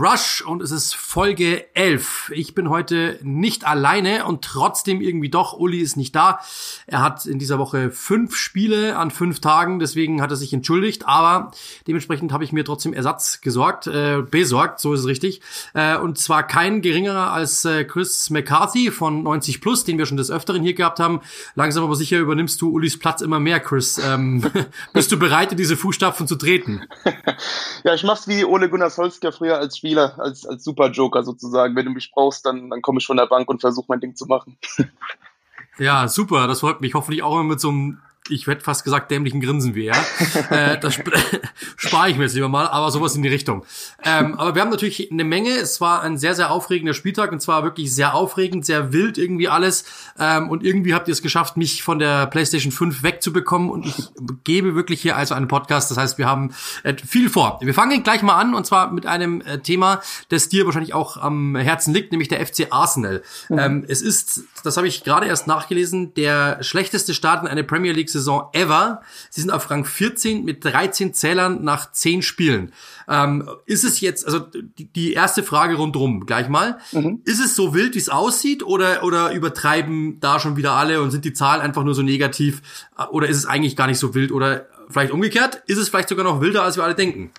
Rush und es ist Folge 11. Ich bin heute nicht alleine und trotzdem irgendwie doch, Uli ist nicht da. Er hat in dieser Woche fünf Spiele an fünf Tagen, deswegen hat er sich entschuldigt, aber dementsprechend habe ich mir trotzdem Ersatz gesorgt, äh, besorgt, so ist es richtig. Äh, und zwar kein geringerer als äh, Chris McCarthy von 90 Plus, den wir schon des Öfteren hier gehabt haben. Langsam aber sicher übernimmst du Ulis Platz immer mehr, Chris. Ähm, bist du bereit, in diese Fußstapfen zu treten? ja, ich mach's wie Ole Gunnar Solskjaer früher als Spieler, als, als Super-Joker sozusagen. Wenn du mich brauchst, dann, dann komme ich von der Bank und versuche mein Ding zu machen. Ja, super, das freut mich. Hoffentlich auch immer mit so einem ich hätte fast gesagt, dämlichen Grinsen wie er. äh, das sp spare ich mir jetzt lieber mal, aber sowas in die Richtung. Ähm, aber wir haben natürlich eine Menge. Es war ein sehr, sehr aufregender Spieltag und zwar wirklich sehr aufregend, sehr wild irgendwie alles. Ähm, und irgendwie habt ihr es geschafft, mich von der PlayStation 5 wegzubekommen und ich gebe wirklich hier also einen Podcast. Das heißt, wir haben äh, viel vor. Wir fangen gleich mal an und zwar mit einem äh, Thema, das dir wahrscheinlich auch am Herzen liegt, nämlich der FC Arsenal. Mhm. Ähm, es ist, das habe ich gerade erst nachgelesen, der schlechteste Start in eine Premier League Saison ever. Sie sind auf Rang 14 mit 13 Zählern nach 10 Spielen. Ähm, ist es jetzt, also die, die erste Frage rundrum gleich mal, mhm. ist es so wild, wie es aussieht oder, oder übertreiben da schon wieder alle und sind die Zahlen einfach nur so negativ oder ist es eigentlich gar nicht so wild oder vielleicht umgekehrt, ist es vielleicht sogar noch wilder, als wir alle denken?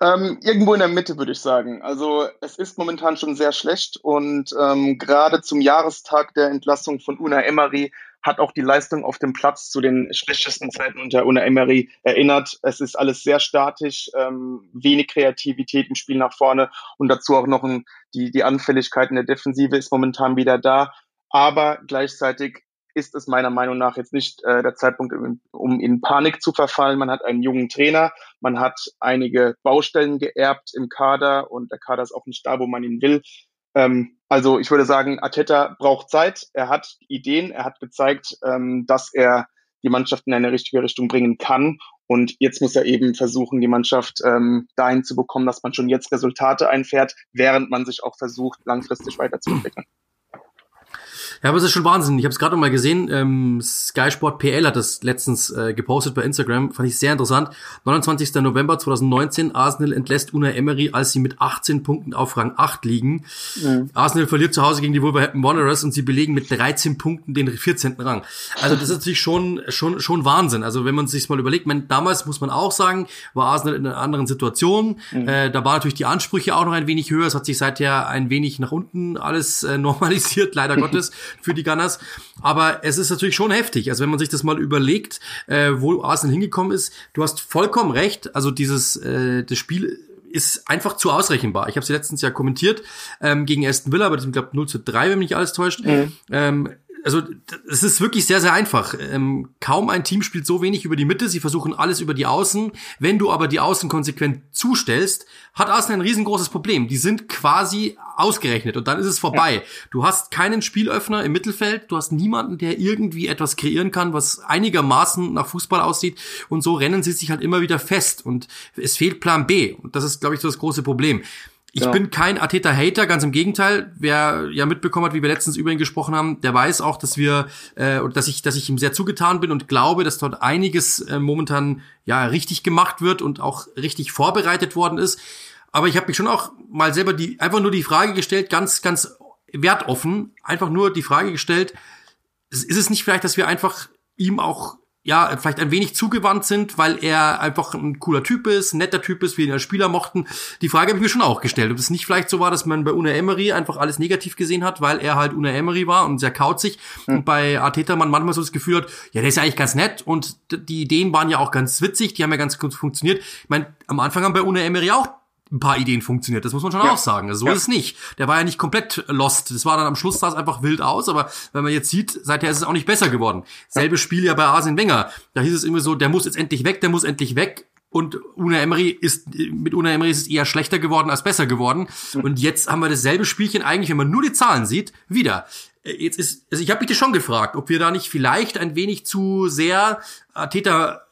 Ähm, irgendwo in der Mitte würde ich sagen. Also es ist momentan schon sehr schlecht und ähm, gerade zum Jahrestag der Entlassung von Una Emery hat auch die Leistung auf dem Platz zu den schlechtesten Zeiten unter Una Emery erinnert. Es ist alles sehr statisch, ähm, wenig Kreativität im Spiel nach vorne und dazu auch noch ein, die, die Anfälligkeit in der Defensive ist momentan wieder da. Aber gleichzeitig ist es meiner Meinung nach jetzt nicht äh, der Zeitpunkt, um in Panik zu verfallen. Man hat einen jungen Trainer, man hat einige Baustellen geerbt im Kader und der Kader ist auch nicht da, wo man ihn will. Ähm, also ich würde sagen, Ateta braucht Zeit, er hat Ideen, er hat gezeigt, ähm, dass er die Mannschaft in eine richtige Richtung bringen kann. Und jetzt muss er eben versuchen, die Mannschaft ähm, dahin zu bekommen, dass man schon jetzt Resultate einfährt, während man sich auch versucht, langfristig weiterzuentwickeln. Ja, aber es ist schon Wahnsinn. Ich habe es gerade noch mal gesehen. Ähm, Sky Sport PL hat das letztens äh, gepostet bei Instagram. Fand ich sehr interessant. 29. November 2019. Arsenal entlässt Una Emery, als sie mit 18 Punkten auf Rang 8 liegen. Mhm. Arsenal verliert zu Hause gegen die Wolverhampton Wanderers und sie belegen mit 13 Punkten den 14. Rang. Also das ist natürlich schon schon schon Wahnsinn. Also wenn man sich mal überlegt, man, damals muss man auch sagen, war Arsenal in einer anderen Situation. Mhm. Äh, da war natürlich die Ansprüche auch noch ein wenig höher. Es hat sich seither ein wenig nach unten alles äh, normalisiert, leider Gottes für die Gunners. Aber es ist natürlich schon heftig. Also wenn man sich das mal überlegt, äh, wo Arsenal hingekommen ist, du hast vollkommen recht. Also dieses äh, das Spiel ist einfach zu ausrechenbar. Ich habe sie letztens ja kommentiert ähm, gegen Aston Villa, aber das ist, glaube 0 zu 3, wenn mich nicht alles täuscht. Mhm. Ähm, also es ist wirklich sehr, sehr einfach. Ähm, kaum ein Team spielt so wenig über die Mitte, sie versuchen alles über die Außen. Wenn du aber die Außen konsequent zustellst, hat Arsenal ein riesengroßes Problem. Die sind quasi ausgerechnet und dann ist es vorbei. Ja. Du hast keinen Spielöffner im Mittelfeld, du hast niemanden, der irgendwie etwas kreieren kann, was einigermaßen nach Fußball aussieht und so rennen sie sich halt immer wieder fest und es fehlt Plan B und das ist, glaube ich, so das große Problem. Ich genau. bin kein Ateta-Hater, ganz im Gegenteil. Wer ja mitbekommen hat, wie wir letztens über ihn gesprochen haben, der weiß auch, dass wir, äh, dass ich, dass ich ihm sehr zugetan bin und glaube, dass dort einiges äh, momentan ja richtig gemacht wird und auch richtig vorbereitet worden ist. Aber ich habe mich schon auch mal selber die einfach nur die Frage gestellt, ganz, ganz wertoffen, einfach nur die Frage gestellt: Ist es nicht vielleicht, dass wir einfach ihm auch ja, vielleicht ein wenig zugewandt sind, weil er einfach ein cooler Typ ist, ein netter Typ ist, wie ihn als Spieler mochten. Die Frage habe ich mir schon auch gestellt, ob es nicht vielleicht so war, dass man bei Una Emery einfach alles negativ gesehen hat, weil er halt Una Emery war und sehr kauzig mhm. und bei Arteta man manchmal so das Gefühl hat, ja, der ist ja eigentlich ganz nett und die Ideen waren ja auch ganz witzig, die haben ja ganz gut funktioniert. Ich meine, am Anfang haben bei Una Emery auch ein paar Ideen funktioniert. Das muss man schon ja. auch sagen. Also so ja. ist es nicht. Der war ja nicht komplett lost. Das war dann am Schluss sah es einfach wild aus, aber wenn man jetzt sieht, seither ist es auch nicht besser geworden. Selbes Spiel ja bei Arsene Wenger. Da hieß es immer so, der muss jetzt endlich weg, der muss endlich weg. Und Una Emery ist, mit Una Emery ist es eher schlechter geworden als besser geworden. Und jetzt haben wir dasselbe Spielchen eigentlich, wenn man nur die Zahlen sieht, wieder. Jetzt ist, also ich habe mich das schon gefragt, ob wir da nicht vielleicht ein wenig zu sehr Täter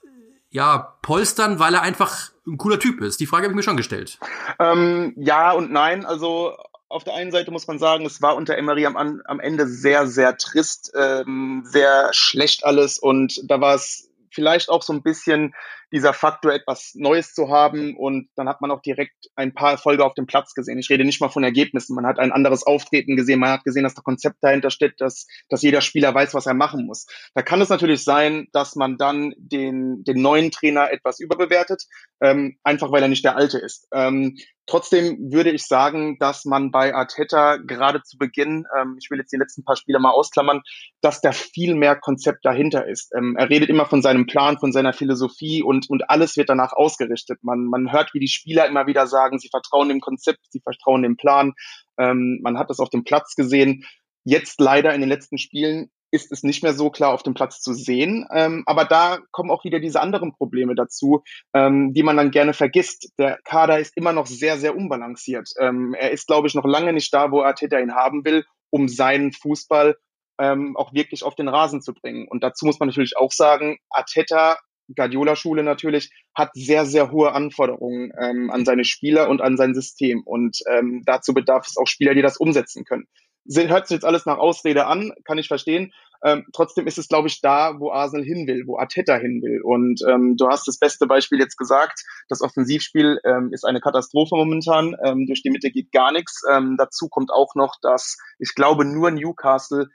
ja, polstern, weil er einfach ein cooler Typ ist? Die Frage habe ich mir schon gestellt. Ähm, ja und nein. Also auf der einen Seite muss man sagen, es war unter Emery am, am Ende sehr, sehr trist, ähm, sehr schlecht alles und da war es vielleicht auch so ein bisschen dieser Faktor, etwas Neues zu haben. Und dann hat man auch direkt ein paar Erfolge auf dem Platz gesehen. Ich rede nicht mal von Ergebnissen. Man hat ein anderes Auftreten gesehen. Man hat gesehen, dass da Konzept dahinter steht, dass, dass jeder Spieler weiß, was er machen muss. Da kann es natürlich sein, dass man dann den, den neuen Trainer etwas überbewertet, ähm, einfach weil er nicht der alte ist. Ähm, Trotzdem würde ich sagen, dass man bei Arteta gerade zu Beginn, ähm, ich will jetzt die letzten paar Spiele mal ausklammern, dass da viel mehr Konzept dahinter ist. Ähm, er redet immer von seinem Plan, von seiner Philosophie und, und alles wird danach ausgerichtet. Man, man hört, wie die Spieler immer wieder sagen, sie vertrauen dem Konzept, sie vertrauen dem Plan. Ähm, man hat das auf dem Platz gesehen. Jetzt leider in den letzten Spielen ist es nicht mehr so klar auf dem Platz zu sehen. Ähm, aber da kommen auch wieder diese anderen Probleme dazu, ähm, die man dann gerne vergisst. Der Kader ist immer noch sehr, sehr unbalanciert. Ähm, er ist, glaube ich, noch lange nicht da, wo Arteta ihn haben will, um seinen Fußball ähm, auch wirklich auf den Rasen zu bringen. Und dazu muss man natürlich auch sagen, Arteta Guardiola-Schule natürlich, hat sehr, sehr hohe Anforderungen ähm, an seine Spieler und an sein System. Und ähm, dazu bedarf es auch Spieler, die das umsetzen können hört sich jetzt alles nach Ausrede an, kann ich verstehen. Ähm, trotzdem ist es, glaube ich, da, wo Arsenal hin will, wo Arteta hin will. Und ähm, du hast das beste Beispiel jetzt gesagt. Das Offensivspiel ähm, ist eine Katastrophe momentan. Ähm, durch die Mitte geht gar nichts. Ähm, dazu kommt auch noch, dass ich glaube, nur Newcastle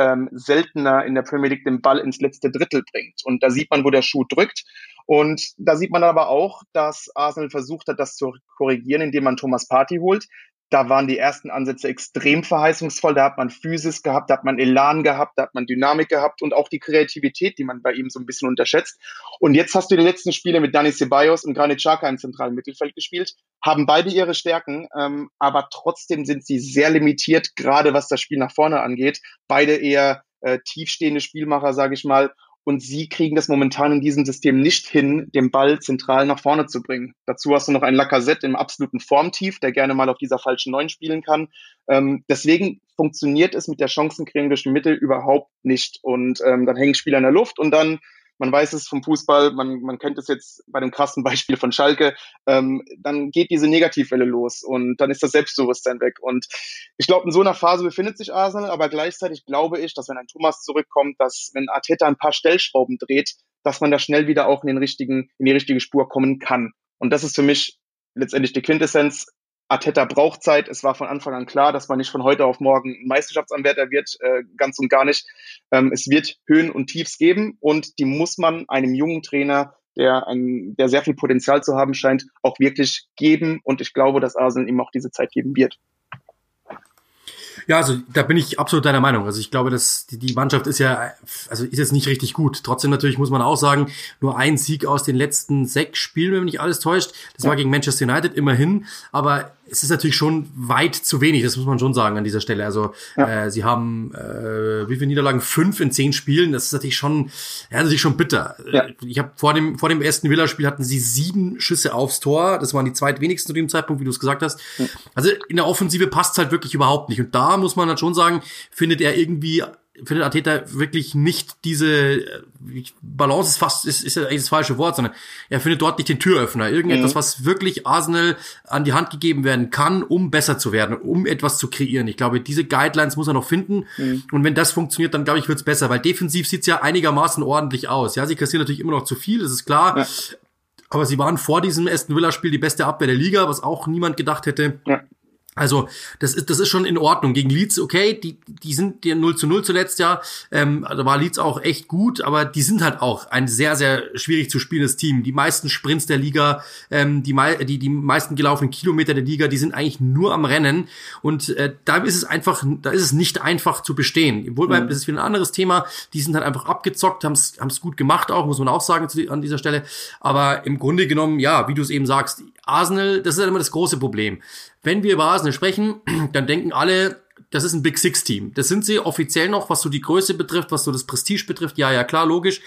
ähm, seltener in der Premier League den Ball ins letzte Drittel bringt. Und da sieht man, wo der Schuh drückt. Und da sieht man aber auch, dass Arsenal versucht hat, das zu korrigieren, indem man Thomas Party holt. Da waren die ersten Ansätze extrem verheißungsvoll. Da hat man Physis gehabt, da hat man Elan gehabt, da hat man Dynamik gehabt und auch die Kreativität, die man bei ihm so ein bisschen unterschätzt. Und jetzt hast du die letzten Spiele mit Dani Ceballos und Granit Xhaka im zentralen Mittelfeld gespielt, haben beide ihre Stärken, ähm, aber trotzdem sind sie sehr limitiert, gerade was das Spiel nach vorne angeht. Beide eher äh, tiefstehende Spielmacher, sage ich mal. Und sie kriegen das momentan in diesem System nicht hin, den Ball zentral nach vorne zu bringen. Dazu hast du noch einen Lacazette im absoluten Formtief, der gerne mal auf dieser falschen Neun spielen kann. Ähm, deswegen funktioniert es mit der die Mitte überhaupt nicht. Und ähm, dann hängen Spieler in der Luft und dann man weiß es vom Fußball, man, man kennt es jetzt bei dem krassen Beispiel von Schalke, ähm, dann geht diese Negativwelle los und dann ist das Selbstbewusstsein weg. Und ich glaube, in so einer Phase befindet sich Arsenal, aber gleichzeitig glaube ich, dass wenn ein Thomas zurückkommt, dass wenn Arteta ein paar Stellschrauben dreht, dass man da schnell wieder auch in den richtigen, in die richtige Spur kommen kann. Und das ist für mich letztendlich die Quintessenz. Arteta braucht Zeit. Es war von Anfang an klar, dass man nicht von heute auf morgen Meisterschaftsanwärter wird, äh, ganz und gar nicht. Ähm, es wird Höhen und Tiefs geben und die muss man einem jungen Trainer, der, ein, der sehr viel Potenzial zu haben scheint, auch wirklich geben. Und ich glaube, dass Arsenal ihm auch diese Zeit geben wird. Ja, also da bin ich absolut deiner Meinung. Also ich glaube, dass die, die Mannschaft ist ja, also ist jetzt nicht richtig gut. Trotzdem natürlich muss man auch sagen, nur ein Sieg aus den letzten sechs Spielen, wenn mich nicht alles täuscht. Das ja. war gegen Manchester United immerhin. Aber es ist natürlich schon weit zu wenig, das muss man schon sagen an dieser Stelle. Also ja. äh, sie haben äh, wie viele Niederlagen? Fünf in zehn Spielen. Das ist natürlich schon, ja, natürlich schon bitter. Ja. Ich habe vor dem vor dem ersten Villa-Spiel hatten sie sieben Schüsse aufs Tor. Das waren die zweitwenigsten zu dem Zeitpunkt, wie du es gesagt hast. Ja. Also in der Offensive passt halt wirklich überhaupt nicht. Und da muss man halt schon sagen, findet er irgendwie findet Arteta wirklich nicht diese äh, Balance ist fast ist, ist ja eigentlich das falsche Wort, sondern er findet dort nicht den Türöffner, irgendetwas, mhm. was wirklich Arsenal an die Hand gegeben werden kann, um besser zu werden, um etwas zu kreieren. Ich glaube, diese Guidelines muss er noch finden mhm. und wenn das funktioniert, dann glaube ich, wird's besser, weil defensiv sieht's ja einigermaßen ordentlich aus. Ja, sie kassieren natürlich immer noch zu viel, das ist klar. Ja. Aber sie waren vor diesem Aston Villa Spiel die beste Abwehr der Liga, was auch niemand gedacht hätte. Ja. Also, das ist, das ist schon in Ordnung. Gegen Leeds, okay, die, die sind ja 0 zu 0 zuletzt, ja. Ähm, da war Leeds auch echt gut, aber die sind halt auch ein sehr, sehr schwierig zu spielendes Team. Die meisten Sprints der Liga, ähm, die, die, die meisten gelaufenen Kilometer der Liga, die sind eigentlich nur am Rennen. Und äh, da ist es einfach, da ist es nicht einfach zu bestehen. Wohlbeim, mhm. das ist wieder ein anderes Thema. Die sind halt einfach abgezockt, haben es gut gemacht auch, muss man auch sagen an dieser Stelle. Aber im Grunde genommen, ja, wie du es eben sagst, Arsenal, das ist halt immer das große Problem. Wenn wir über Arsenal sprechen, dann denken alle, das ist ein Big Six Team. Das sind sie offiziell noch, was so die Größe betrifft, was so das Prestige betrifft. Ja, ja, klar, logisch.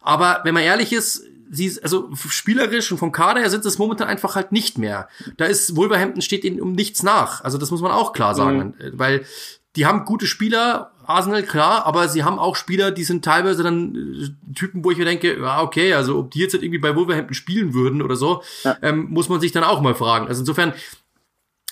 Aber wenn man ehrlich ist, sie, also spielerisch und vom Kader her sind es momentan einfach halt nicht mehr. Da ist Wolverhampton steht ihnen um nichts nach. Also das muss man auch klar sagen, mhm. weil die haben gute Spieler, Arsenal klar, aber sie haben auch Spieler, die sind teilweise dann äh, Typen, wo ich mir denke, ja okay, also ob die jetzt halt irgendwie bei Wolverhampton spielen würden oder so, ja. ähm, muss man sich dann auch mal fragen. Also insofern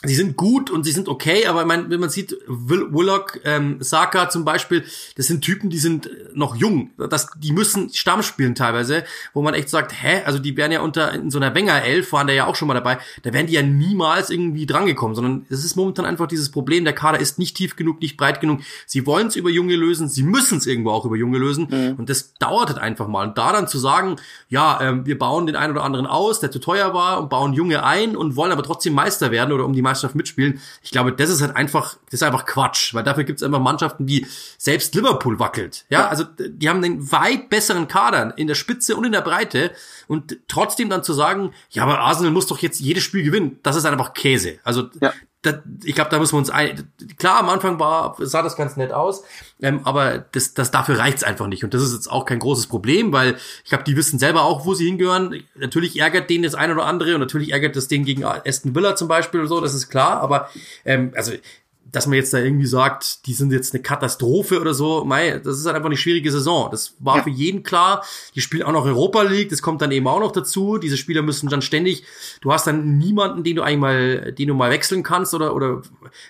sie sind gut und sie sind okay, aber mein, wenn man sieht, Will, Willock, ähm, Saka zum Beispiel, das sind Typen, die sind noch jung. Das, die müssen Stamm spielen teilweise, wo man echt sagt, hä, also die wären ja unter in so einer Wenger 11, waren da ja auch schon mal dabei, da wären die ja niemals irgendwie drangekommen, sondern es ist momentan einfach dieses Problem, der Kader ist nicht tief genug, nicht breit genug. Sie wollen es über Junge lösen, sie müssen es irgendwo auch über Junge lösen mhm. und das dauert halt einfach mal. Und da dann zu sagen, ja, ähm, wir bauen den einen oder anderen aus, der zu teuer war und bauen Junge ein und wollen aber trotzdem Meister werden oder um die Meisterschaft mitspielen. Ich glaube, das ist halt einfach, das ist einfach Quatsch, weil dafür gibt es einfach Mannschaften, die selbst Liverpool wackelt. Ja, ja, also die haben den weit besseren Kader in der Spitze und in der Breite und trotzdem dann zu sagen, ja, aber Arsenal muss doch jetzt jedes Spiel gewinnen, das ist einfach Käse. Also ja das, ich glaube, da müssen wir uns ein, klar, am Anfang war, sah das ganz nett aus, ähm, aber das, das dafür reicht's einfach nicht. Und das ist jetzt auch kein großes Problem, weil ich glaube, die wissen selber auch, wo sie hingehören. Natürlich ärgert denen das eine oder andere und natürlich ärgert das den gegen Aston Villa zum Beispiel oder so, das ist klar, aber ähm, also dass man jetzt da irgendwie sagt, die sind jetzt eine Katastrophe oder so, mei, das ist halt einfach eine schwierige Saison. Das war ja. für jeden klar. Die spielen auch noch Europa League, das kommt dann eben auch noch dazu. Diese Spieler müssen dann ständig, du hast dann niemanden, den du eigentlich mal, den du mal wechseln kannst oder, oder,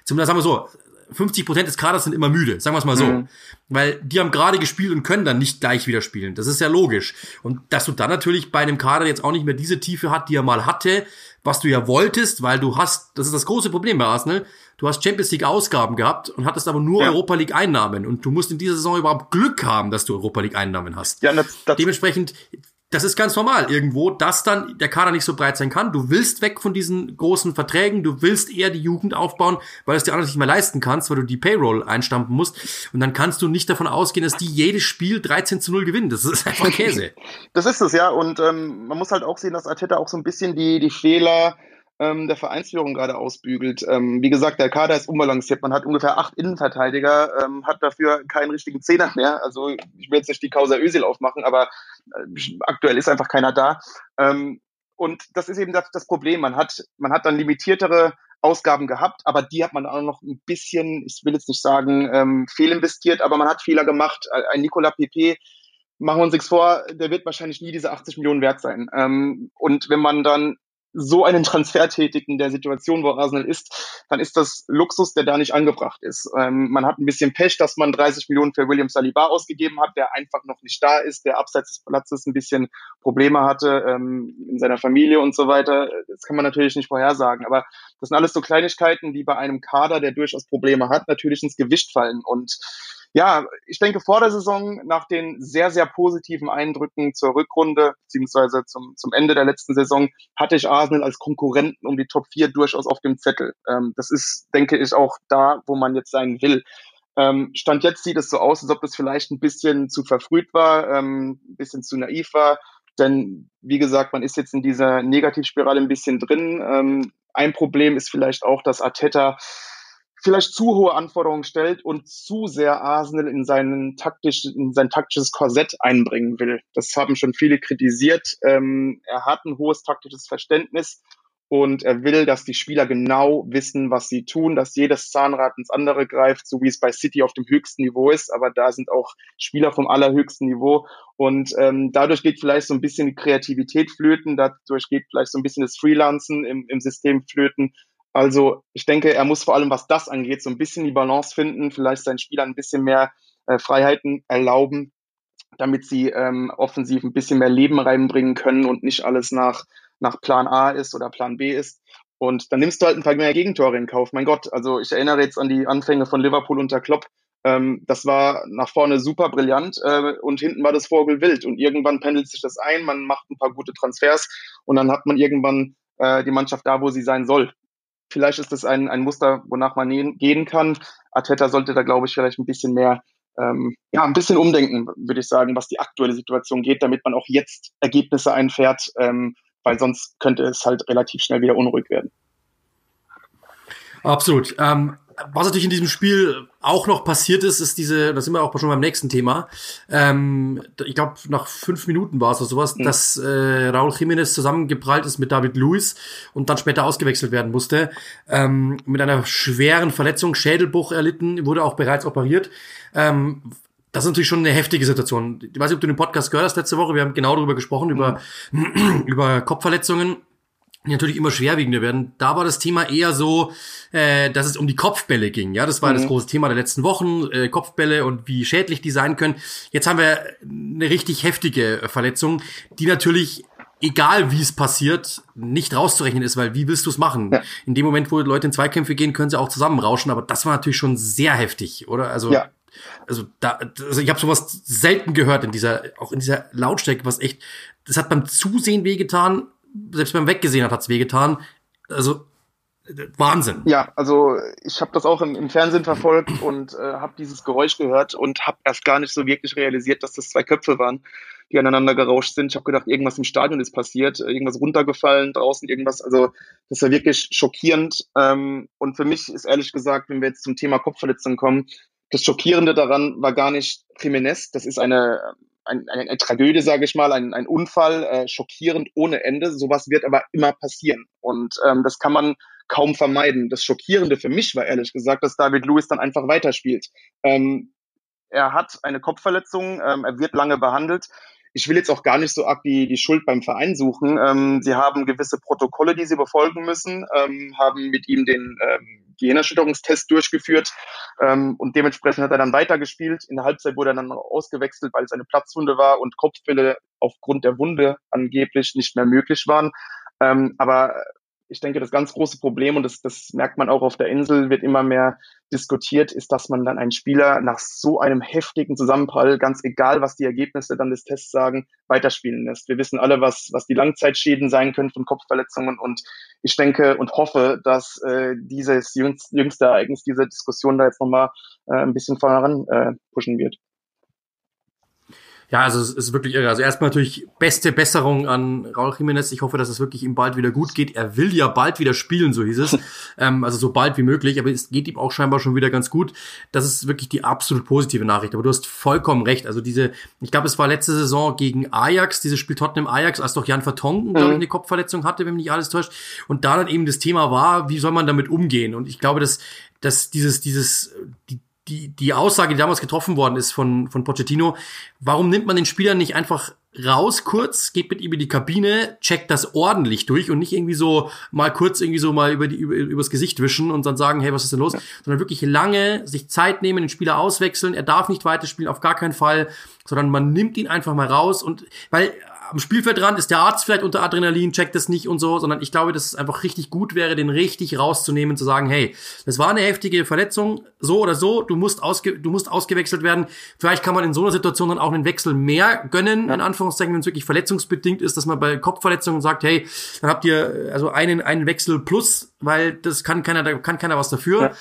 zumindest sagen wir so, 50 Prozent des Kaders sind immer müde, sagen wir es mal so. Mhm. Weil die haben gerade gespielt und können dann nicht gleich wieder spielen. Das ist ja logisch. Und dass du dann natürlich bei einem Kader jetzt auch nicht mehr diese Tiefe hat, die er mal hatte, was du ja wolltest, weil du hast, das ist das große Problem bei Arsenal, Du hast Champions League Ausgaben gehabt und hattest aber nur ja. Europa League Einnahmen und du musst in dieser Saison überhaupt Glück haben, dass du Europa League Einnahmen hast. Ja, das, das Dementsprechend das ist ganz normal irgendwo, dass dann der Kader nicht so breit sein kann. Du willst weg von diesen großen Verträgen, du willst eher die Jugend aufbauen, weil du es dir anders nicht mehr leisten kannst, weil du die Payroll einstampfen musst. Und dann kannst du nicht davon ausgehen, dass die jedes Spiel 13 zu 0 gewinnen. Das ist einfach Käse. Das ist es, ja. Und ähm, man muss halt auch sehen, dass Arteta auch so ein bisschen die, die Fehler ähm, der Vereinsführung gerade ausbügelt. Ähm, wie gesagt, der Kader ist unbalanciert. Man hat ungefähr acht Innenverteidiger, ähm, hat dafür keinen richtigen Zehner mehr. Also ich will jetzt nicht die Causa Özil aufmachen, aber äh, aktuell ist einfach keiner da. Ähm, und das ist eben das, das Problem. Man hat, man hat dann limitiertere Ausgaben gehabt, aber die hat man auch noch ein bisschen, ich will jetzt nicht sagen, ähm, fehlinvestiert, aber man hat Fehler gemacht. Ein Nicola Pepe, machen wir uns nichts vor, der wird wahrscheinlich nie diese 80 Millionen wert sein. Ähm, und wenn man dann so einen Transfer tätigt in der Situation, wo Arsenal ist, dann ist das Luxus, der da nicht angebracht ist. Ähm, man hat ein bisschen Pech, dass man 30 Millionen für William Saliba ausgegeben hat, der einfach noch nicht da ist, der abseits des Platzes ein bisschen Probleme hatte ähm, in seiner Familie und so weiter. Das kann man natürlich nicht vorhersagen, aber das sind alles so Kleinigkeiten, die bei einem Kader, der durchaus Probleme hat, natürlich ins Gewicht fallen und ja, ich denke, vor der Saison, nach den sehr, sehr positiven Eindrücken zur Rückrunde, beziehungsweise zum, zum Ende der letzten Saison, hatte ich Arsenal als Konkurrenten um die Top 4 durchaus auf dem Zettel. Ähm, das ist, denke ich, auch da, wo man jetzt sein will. Ähm, Stand jetzt sieht es so aus, als ob das vielleicht ein bisschen zu verfrüht war, ähm, ein bisschen zu naiv war. Denn, wie gesagt, man ist jetzt in dieser Negativspirale ein bisschen drin. Ähm, ein Problem ist vielleicht auch, dass Arteta vielleicht zu hohe Anforderungen stellt und zu sehr Arsenal in, seinen taktisch, in sein taktisches Korsett einbringen will. Das haben schon viele kritisiert. Ähm, er hat ein hohes taktisches Verständnis und er will, dass die Spieler genau wissen, was sie tun, dass jedes Zahnrad ins andere greift, so wie es bei City auf dem höchsten Niveau ist. Aber da sind auch Spieler vom allerhöchsten Niveau und ähm, dadurch geht vielleicht so ein bisschen die Kreativität flöten, dadurch geht vielleicht so ein bisschen das Freelancen im, im System flöten. Also ich denke, er muss vor allem, was das angeht, so ein bisschen die Balance finden, vielleicht seinen Spielern ein bisschen mehr äh, Freiheiten erlauben, damit sie ähm, offensiv ein bisschen mehr Leben reinbringen können und nicht alles nach, nach Plan A ist oder Plan B ist. Und dann nimmst du halt ein paar mehr Gegentore in Kauf. Mein Gott, also ich erinnere jetzt an die Anfänge von Liverpool unter Klopp. Ähm, das war nach vorne super brillant äh, und hinten war das Vogel wild. Und irgendwann pendelt sich das ein, man macht ein paar gute Transfers und dann hat man irgendwann äh, die Mannschaft da, wo sie sein soll. Vielleicht ist das ein, ein Muster, wonach man gehen kann. Arteta sollte da, glaube ich, vielleicht ein bisschen mehr, ähm, ja, ein bisschen umdenken, würde ich sagen, was die aktuelle Situation geht, damit man auch jetzt Ergebnisse einfährt, ähm, weil sonst könnte es halt relativ schnell wieder unruhig werden. Absolut. Ähm, was natürlich in diesem Spiel auch noch passiert ist, ist diese, da sind wir auch schon beim nächsten Thema. Ähm, ich glaube, nach fünf Minuten war es oder sowas, mhm. dass äh, Raúl Jiménez zusammengeprallt ist mit David Luiz und dann später ausgewechselt werden musste. Ähm, mit einer schweren Verletzung, Schädelbruch erlitten, wurde auch bereits operiert. Ähm, das ist natürlich schon eine heftige Situation. Ich weiß nicht, ob du den Podcast gehört hast letzte Woche. Wir haben genau darüber gesprochen, mhm. über, über Kopfverletzungen natürlich immer schwerwiegender werden. Da war das Thema eher so, äh, dass es um die Kopfbälle ging. Ja, das war mhm. das große Thema der letzten Wochen, äh, Kopfbälle und wie schädlich die sein können. Jetzt haben wir eine richtig heftige Verletzung, die natürlich egal wie es passiert, nicht rauszurechnen ist, weil wie willst du es machen? Ja. In dem Moment, wo Leute in Zweikämpfe gehen, können sie auch zusammenrauschen, aber das war natürlich schon sehr heftig, oder? Also, ja. also da, also ich habe sowas selten gehört in dieser, auch in dieser Lautstärke, was echt, das hat beim Zusehen wehgetan, selbst beim Weggesehen hat hat's wehgetan. Also Wahnsinn. Ja, also ich habe das auch im, im, Fernsehen verfolgt und äh, habe dieses Geräusch gehört und habe erst gar nicht so wirklich realisiert, dass das zwei Köpfe waren, die aneinander gerauscht sind. Ich habe gedacht, irgendwas im Stadion ist passiert, irgendwas runtergefallen draußen, irgendwas. Also das war wirklich schockierend. Ähm, und für mich ist ehrlich gesagt, wenn wir jetzt zum Thema Kopfverletzung kommen, das Schockierende daran war gar nicht Jiménez. Das ist eine ein, eine, Tragödie, sage ich mal, ein, ein Unfall, äh, schockierend ohne Ende. Sowas wird aber immer passieren. Und ähm, das kann man kaum vermeiden. Das Schockierende für mich war ehrlich gesagt, dass David Lewis dann einfach weiterspielt. Ähm, er hat eine Kopfverletzung, ähm, er wird lange behandelt. Ich will jetzt auch gar nicht so arg die, die Schuld beim Verein suchen. Ähm, sie haben gewisse Protokolle, die sie befolgen müssen, ähm, haben mit ihm den ähm, Gehirnerschütterungstest durchgeführt ähm, und dementsprechend hat er dann weitergespielt. In der Halbzeit wurde er dann ausgewechselt, weil es eine Platzwunde war und Kopfwille aufgrund der Wunde angeblich nicht mehr möglich waren. Ähm, aber ich denke, das ganz große Problem, und das, das merkt man auch auf der Insel, wird immer mehr diskutiert, ist, dass man dann einen Spieler nach so einem heftigen Zusammenprall, ganz egal, was die Ergebnisse dann des Tests sagen, weiterspielen lässt. Wir wissen alle, was, was die Langzeitschäden sein können von Kopfverletzungen. Und ich denke und hoffe, dass äh, dieses jüngst, jüngste Ereignis, diese Diskussion da jetzt nochmal äh, ein bisschen voran äh, pushen wird. Ja, also es ist wirklich irre. Also erstmal natürlich beste Besserung an Raul Jiménez. Ich hoffe, dass es wirklich ihm bald wieder gut geht. Er will ja bald wieder spielen, so hieß es. ähm, also so bald wie möglich, aber es geht ihm auch scheinbar schon wieder ganz gut. Das ist wirklich die absolut positive Nachricht. Aber du hast vollkommen recht. Also diese, ich glaube, es war letzte Saison gegen Ajax, dieses Spiel Tottenham Ajax, als doch Jan Vertongen, mhm. glaube ich, eine Kopfverletzung hatte, wenn mich nicht alles täuscht. Und da dann eben das Thema war, wie soll man damit umgehen? Und ich glaube, dass, dass dieses, dieses, die, die, die Aussage, die damals getroffen worden ist von, von Pochettino, warum nimmt man den Spieler nicht einfach raus kurz, geht mit ihm in die Kabine, checkt das ordentlich durch und nicht irgendwie so mal kurz irgendwie so mal über die, über, übers Gesicht wischen und dann sagen, hey, was ist denn los? Sondern wirklich lange sich Zeit nehmen, den Spieler auswechseln, er darf nicht weiterspielen, auf gar keinen Fall, sondern man nimmt ihn einfach mal raus und, weil am Spielfeldrand ist der Arzt vielleicht unter Adrenalin, checkt das nicht und so, sondern ich glaube, dass es einfach richtig gut wäre, den richtig rauszunehmen, zu sagen, hey, das war eine heftige Verletzung, so oder so, du musst, ausge du musst ausgewechselt werden. Vielleicht kann man in so einer Situation dann auch einen Wechsel mehr gönnen, in Anführungszeichen, wenn es wirklich verletzungsbedingt ist, dass man bei Kopfverletzungen sagt, hey, dann habt ihr also einen, einen Wechsel plus, weil das kann keiner, da kann keiner was dafür. Ja.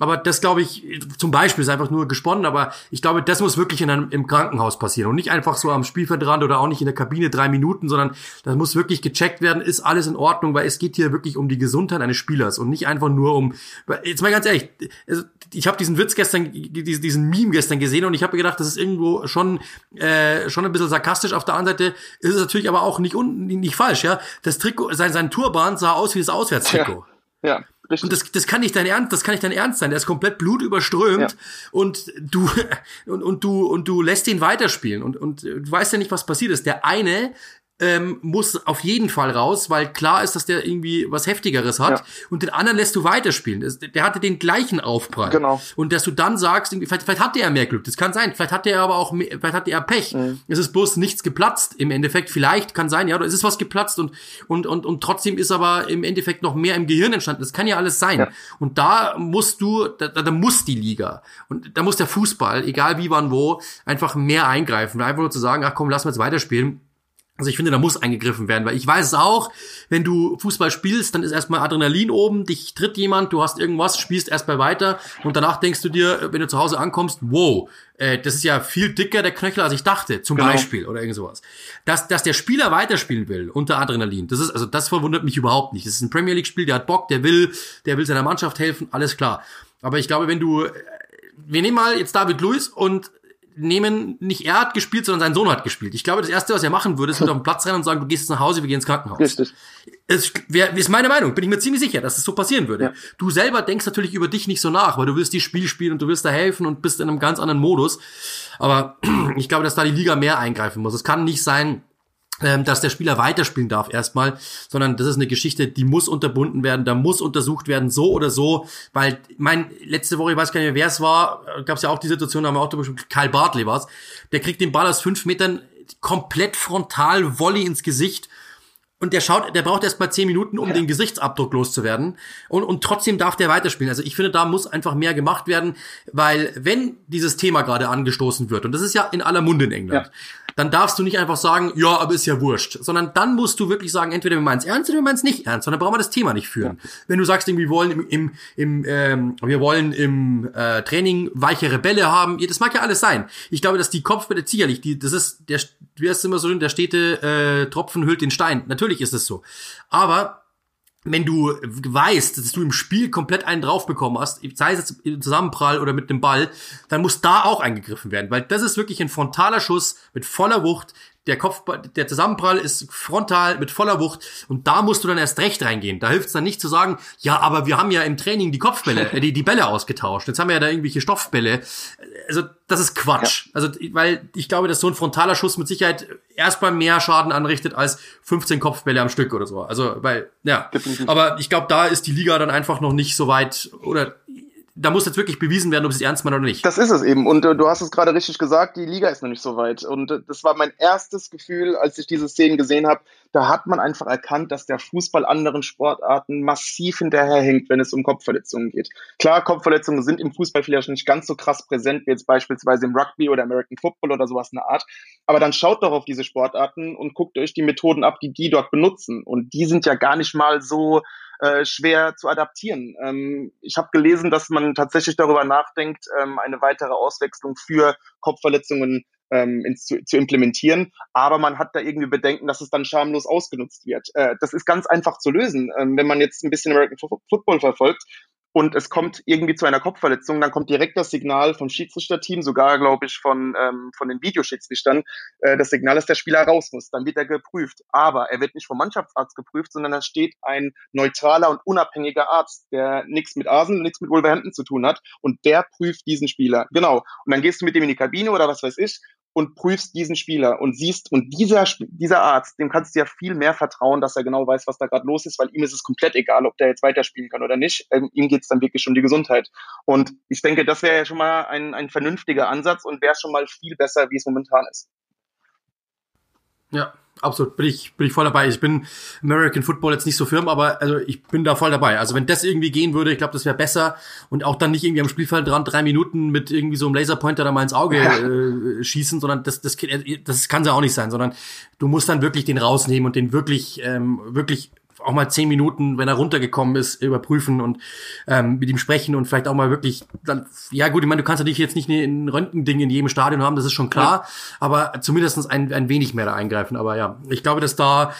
Aber das glaube ich, zum Beispiel ist einfach nur gesponnen, aber ich glaube, das muss wirklich in einem, im Krankenhaus passieren und nicht einfach so am Spielfeldrand oder auch nicht in der Kabine drei Minuten, sondern das muss wirklich gecheckt werden, ist alles in Ordnung, weil es geht hier wirklich um die Gesundheit eines Spielers und nicht einfach nur um, jetzt mal ganz ehrlich, also ich habe diesen Witz gestern, diesen Meme gestern gesehen und ich habe gedacht, das ist irgendwo schon, äh, schon ein bisschen sarkastisch. Auf der anderen Seite ist es natürlich aber auch nicht, un, nicht falsch, ja. Das Trikot, sein, sein Turban sah aus wie das Auswärtstrikot. Ja. ja. Richtig. Und das, das kann nicht dein Ernst, das kann nicht dein Ernst sein. Der ist komplett blutüberströmt ja. und du und, und du und du lässt ihn weiterspielen und und du weißt ja nicht, was passiert ist. Der eine ähm, muss auf jeden Fall raus, weil klar ist, dass der irgendwie was Heftigeres hat. Ja. Und den anderen lässt du weiterspielen. Der hatte den gleichen Aufprall. Genau. Und dass du dann sagst, vielleicht, vielleicht hat der mehr Glück. Das kann sein. Vielleicht hat der aber auch, mehr, vielleicht hat der Pech. Mhm. Es ist bloß nichts geplatzt im Endeffekt. Vielleicht kann sein, ja, oder es ist was geplatzt und, und, und, und trotzdem ist aber im Endeffekt noch mehr im Gehirn entstanden. Das kann ja alles sein. Ja. Und da musst du, da, da muss die Liga und da muss der Fußball, egal wie, wann, wo, einfach mehr eingreifen. Einfach nur zu sagen, ach komm, lass mal jetzt weiterspielen also ich finde, da muss eingegriffen werden, weil ich weiß es auch, wenn du Fußball spielst, dann ist erstmal Adrenalin oben, dich tritt jemand, du hast irgendwas, spielst erstmal weiter und danach denkst du dir, wenn du zu Hause ankommst, wow, äh, das ist ja viel dicker der Knöchel, als ich dachte, zum genau. Beispiel oder irgend sowas. Dass, dass der Spieler weiterspielen will unter Adrenalin, das ist, also das verwundert mich überhaupt nicht. Das ist ein Premier League-Spiel, der hat Bock, der will, der will seiner Mannschaft helfen, alles klar. Aber ich glaube, wenn du, äh, wir nehmen mal jetzt David Luiz und nehmen, nicht er hat gespielt, sondern sein Sohn hat gespielt. Ich glaube, das Erste, was er machen würde, ist mit auf den Platz rennen und sagen, du gehst jetzt nach Hause, wir gehen ins Krankenhaus. Richtig. Es wär, ist meine Meinung, bin ich mir ziemlich sicher, dass es so passieren würde. Ja. Du selber denkst natürlich über dich nicht so nach, weil du willst die Spiel spielen und du willst da helfen und bist in einem ganz anderen Modus. Aber ich glaube, dass da die Liga mehr eingreifen muss. Es kann nicht sein, ähm, dass der Spieler weiterspielen darf erstmal, sondern das ist eine Geschichte, die muss unterbunden werden, da muss untersucht werden, so oder so, weil mein letzte Woche, ich weiß gar nicht mehr, wer es war, gab es ja auch die Situation, da haben wir auch darüber Karl Bartley war's, der kriegt den Ball aus fünf Metern komplett frontal Volley ins Gesicht und der schaut, der braucht erst mal zehn Minuten, um ja. den Gesichtsabdruck loszuwerden. Und, und trotzdem darf der weiterspielen. Also ich finde, da muss einfach mehr gemacht werden, weil wenn dieses Thema gerade angestoßen wird, und das ist ja in aller Munde in England, ja dann darfst du nicht einfach sagen, ja, aber ist ja wurscht, sondern dann musst du wirklich sagen, entweder wir meinen es ernst oder wir meinen es nicht ernst, sondern brauchen wir das Thema nicht führen. Ja. Wenn du sagst, wir wollen im, im, im ähm, wir wollen im äh, Training weichere Bälle haben, das mag ja alles sein. Ich glaube, dass die Kopfbälle sicherlich, die, das ist der, wie heißt es immer so, der stete äh, Tropfen hüllt den Stein. Natürlich ist es so, aber wenn du weißt, dass du im Spiel komplett einen drauf bekommen hast, sei es jetzt im Zusammenprall oder mit dem Ball, dann muss da auch eingegriffen werden, weil das ist wirklich ein frontaler Schuss mit voller Wucht, der Kopf, der Zusammenprall ist frontal mit voller Wucht und da musst du dann erst recht reingehen. Da hilft es dann nicht zu sagen, ja, aber wir haben ja im Training die Kopfbälle, äh, die, die Bälle ausgetauscht. Jetzt haben wir ja da irgendwelche Stoffbälle. Also das ist Quatsch. Ja. Also weil ich glaube, dass so ein frontaler Schuss mit Sicherheit erstmal mehr Schaden anrichtet als 15 Kopfbälle am Stück oder so. Also weil ja, aber ich glaube, da ist die Liga dann einfach noch nicht so weit oder da muss jetzt wirklich bewiesen werden, ob sie es ernst meinen oder nicht. Das ist es eben. Und äh, du hast es gerade richtig gesagt, die Liga ist noch nicht so weit. Und äh, das war mein erstes Gefühl, als ich diese Szenen gesehen habe. Da hat man einfach erkannt, dass der Fußball anderen Sportarten massiv hinterherhinkt, wenn es um Kopfverletzungen geht. Klar, Kopfverletzungen sind im Fußball vielleicht nicht ganz so krass präsent wie jetzt beispielsweise im Rugby oder American Football oder sowas in der Art. Aber dann schaut doch auf diese Sportarten und guckt euch die Methoden ab, die die dort benutzen. Und die sind ja gar nicht mal so äh, schwer zu adaptieren. Ähm, ich habe gelesen, dass man tatsächlich darüber nachdenkt, ähm, eine weitere Auswechslung für Kopfverletzungen ähm, ins, zu, zu implementieren. Aber man hat da irgendwie Bedenken, dass es dann schamlos ausgenutzt wird. Äh, das ist ganz einfach zu lösen. Ähm, wenn man jetzt ein bisschen American Football verfolgt, und es kommt irgendwie zu einer Kopfverletzung, dann kommt direkt das Signal vom Schiedsrichterteam, sogar glaube ich von, ähm, von den Videoschiedsrichtern, äh, das Signal, dass der Spieler raus muss. Dann wird er geprüft. Aber er wird nicht vom Mannschaftsarzt geprüft, sondern da steht ein neutraler und unabhängiger Arzt, der nichts mit Arsenal, nichts mit Wolverhampton zu tun hat und der prüft diesen Spieler. Genau. Und dann gehst du mit dem in die Kabine oder was weiß ich und prüfst diesen Spieler und siehst, und dieser, dieser Arzt, dem kannst du ja viel mehr vertrauen, dass er genau weiß, was da gerade los ist, weil ihm ist es komplett egal, ob der jetzt weiterspielen kann oder nicht. Ähm, ihm geht es dann wirklich um die Gesundheit. Und ich denke, das wäre ja schon mal ein, ein vernünftiger Ansatz und wäre schon mal viel besser, wie es momentan ist. Ja, absolut, bin ich, bin ich voll dabei. Ich bin American Football jetzt nicht so firm, aber also ich bin da voll dabei. Also wenn das irgendwie gehen würde, ich glaube, das wäre besser und auch dann nicht irgendwie am Spielfeld dran drei Minuten mit irgendwie so einem Laserpointer da mal ins Auge äh, schießen, sondern das, das, das kann ja auch nicht sein, sondern du musst dann wirklich den rausnehmen und den wirklich, ähm, wirklich auch mal zehn Minuten, wenn er runtergekommen ist, überprüfen und ähm, mit ihm sprechen und vielleicht auch mal wirklich dann, ja gut, ich meine, du kannst natürlich jetzt nicht ein Röntgending in jedem Stadion haben, das ist schon klar, ja. aber zumindestens ein, ein wenig mehr da eingreifen. Aber ja, ich glaube, dass da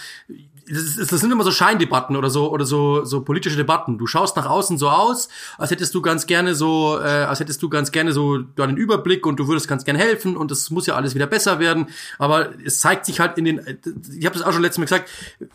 das, das sind immer so Scheindebatten oder so oder so so politische Debatten. Du schaust nach außen so aus, als hättest du ganz gerne so, äh, als hättest du ganz gerne so einen Überblick und du würdest ganz gerne helfen und es muss ja alles wieder besser werden. Aber es zeigt sich halt in den, ich habe das auch schon letztes Mal gesagt,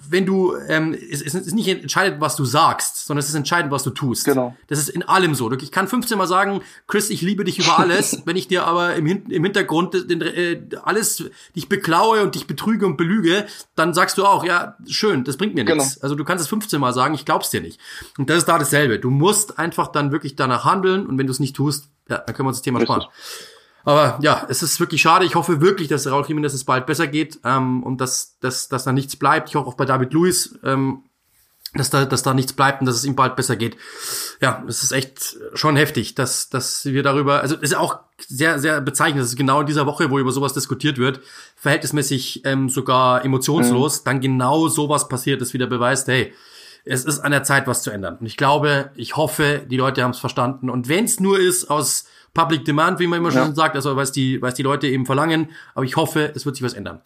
wenn du, ähm, es, es ist nicht entscheidend, was du sagst, sondern es ist entscheidend, was du tust. Genau. Das ist in allem so. Ich kann 15 Mal sagen, Chris, ich liebe dich über alles, wenn ich dir aber im, im Hintergrund den, äh, alles dich beklaue und dich betrüge und belüge, dann sagst du auch, ja schön, das bringt mir genau. nichts. Also du kannst es 15 Mal sagen, ich glaub's dir nicht. Und das ist da dasselbe. Du musst einfach dann wirklich danach handeln und wenn du es nicht tust, ja, dann können wir uns das Thema sparen. Aber ja, es ist wirklich schade. Ich hoffe wirklich, dass Raul Jiménez es bald besser geht ähm, und dass, dass, dass da nichts bleibt. Ich hoffe auch bei David Luiz, ähm, dass da, dass da nichts bleibt und dass es ihm bald besser geht. Ja, es ist echt schon heftig, dass, dass wir darüber, also es ist auch sehr, sehr bezeichnend, dass es genau in dieser Woche, wo über sowas diskutiert wird, verhältnismäßig ähm, sogar emotionslos, mhm. dann genau sowas passiert, das wieder beweist, hey, es ist an der Zeit, was zu ändern. Und ich glaube, ich hoffe, die Leute haben es verstanden. Und wenn es nur ist aus Public Demand, wie man immer ja. schon sagt, also was die, was die Leute eben verlangen, aber ich hoffe, es wird sich was ändern.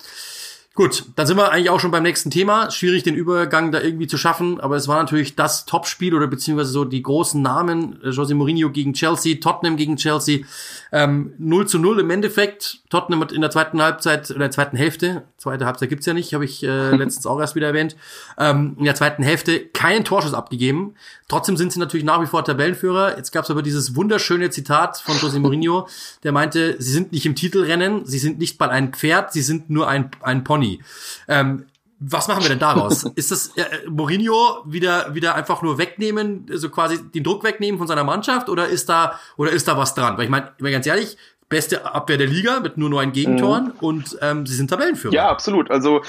Gut, dann sind wir eigentlich auch schon beim nächsten Thema. Schwierig, den Übergang da irgendwie zu schaffen, aber es war natürlich das Topspiel oder beziehungsweise so die großen Namen. Jose Mourinho gegen Chelsea, Tottenham gegen Chelsea. Ähm, 0 zu 0 im Endeffekt. Tottenham hat in der zweiten Halbzeit, oder in der zweiten Hälfte, zweite Halbzeit gibt's ja nicht, habe ich äh, letztens auch erst wieder erwähnt, ähm, in der zweiten Hälfte keinen Torschuss abgegeben. Trotzdem sind sie natürlich nach wie vor Tabellenführer. Jetzt gab's aber dieses wunderschöne Zitat von Jose Mourinho, der meinte, sie sind nicht im Titelrennen, sie sind nicht mal ein Pferd, sie sind nur ein, ein Pony Conny. Ähm, was machen wir denn daraus? ist das äh, Mourinho wieder wieder einfach nur wegnehmen, so quasi den Druck wegnehmen von seiner Mannschaft oder ist da oder ist da was dran? Weil ich meine, ganz ehrlich, beste Abwehr der Liga mit nur neun Gegentoren mhm. und ähm, sie sind Tabellenführer. Ja, absolut. Also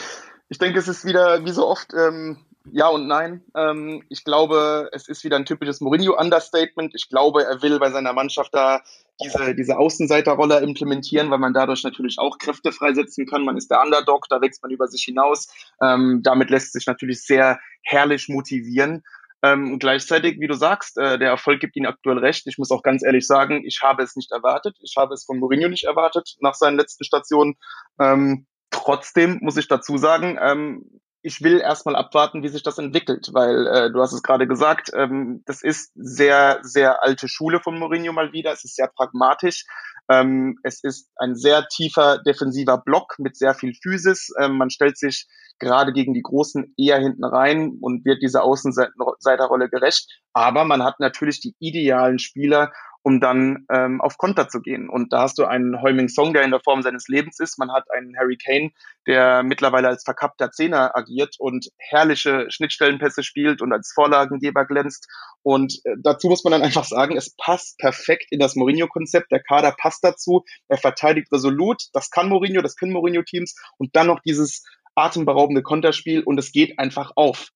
ich denke, es ist wieder wie so oft ähm, ja und nein. Ähm, ich glaube, es ist wieder ein typisches Mourinho-Understatement. Ich glaube, er will bei seiner Mannschaft da diese, diese Außenseiterrolle implementieren, weil man dadurch natürlich auch Kräfte freisetzen kann. Man ist der Underdog, da wächst man über sich hinaus. Ähm, damit lässt sich natürlich sehr herrlich motivieren. Ähm, gleichzeitig, wie du sagst, äh, der Erfolg gibt ihnen aktuell recht. Ich muss auch ganz ehrlich sagen, ich habe es nicht erwartet. Ich habe es von Mourinho nicht erwartet nach seinen letzten Stationen. Ähm, trotzdem muss ich dazu sagen, ähm, ich will erstmal abwarten, wie sich das entwickelt, weil äh, du hast es gerade gesagt, ähm, das ist sehr, sehr alte Schule von Mourinho mal wieder. Es ist sehr pragmatisch. Ähm, es ist ein sehr tiefer defensiver Block mit sehr viel Physis. Ähm, man stellt sich gerade gegen die Großen eher hinten rein und wird dieser Außenseiterrolle gerecht. Aber man hat natürlich die idealen Spieler, um dann ähm, auf Konter zu gehen. Und da hast du einen Heuming Song, der in der Form seines Lebens ist. Man hat einen Harry Kane, der mittlerweile als verkappter Zehner agiert und herrliche Schnittstellenpässe spielt und als Vorlagengeber glänzt. Und äh, dazu muss man dann einfach sagen, es passt perfekt in das Mourinho-Konzept. Der Kader passt dazu. Er verteidigt resolut. Das kann Mourinho, das können Mourinho-Teams. Und dann noch dieses atemberaubende Konterspiel und es geht einfach auf.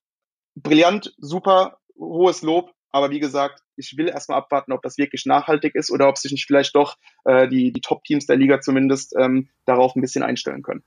Brillant, super, hohes Lob. Aber wie gesagt, ich will erstmal abwarten, ob das wirklich nachhaltig ist oder ob sich nicht vielleicht doch äh, die, die Top-Teams der Liga zumindest ähm, darauf ein bisschen einstellen können.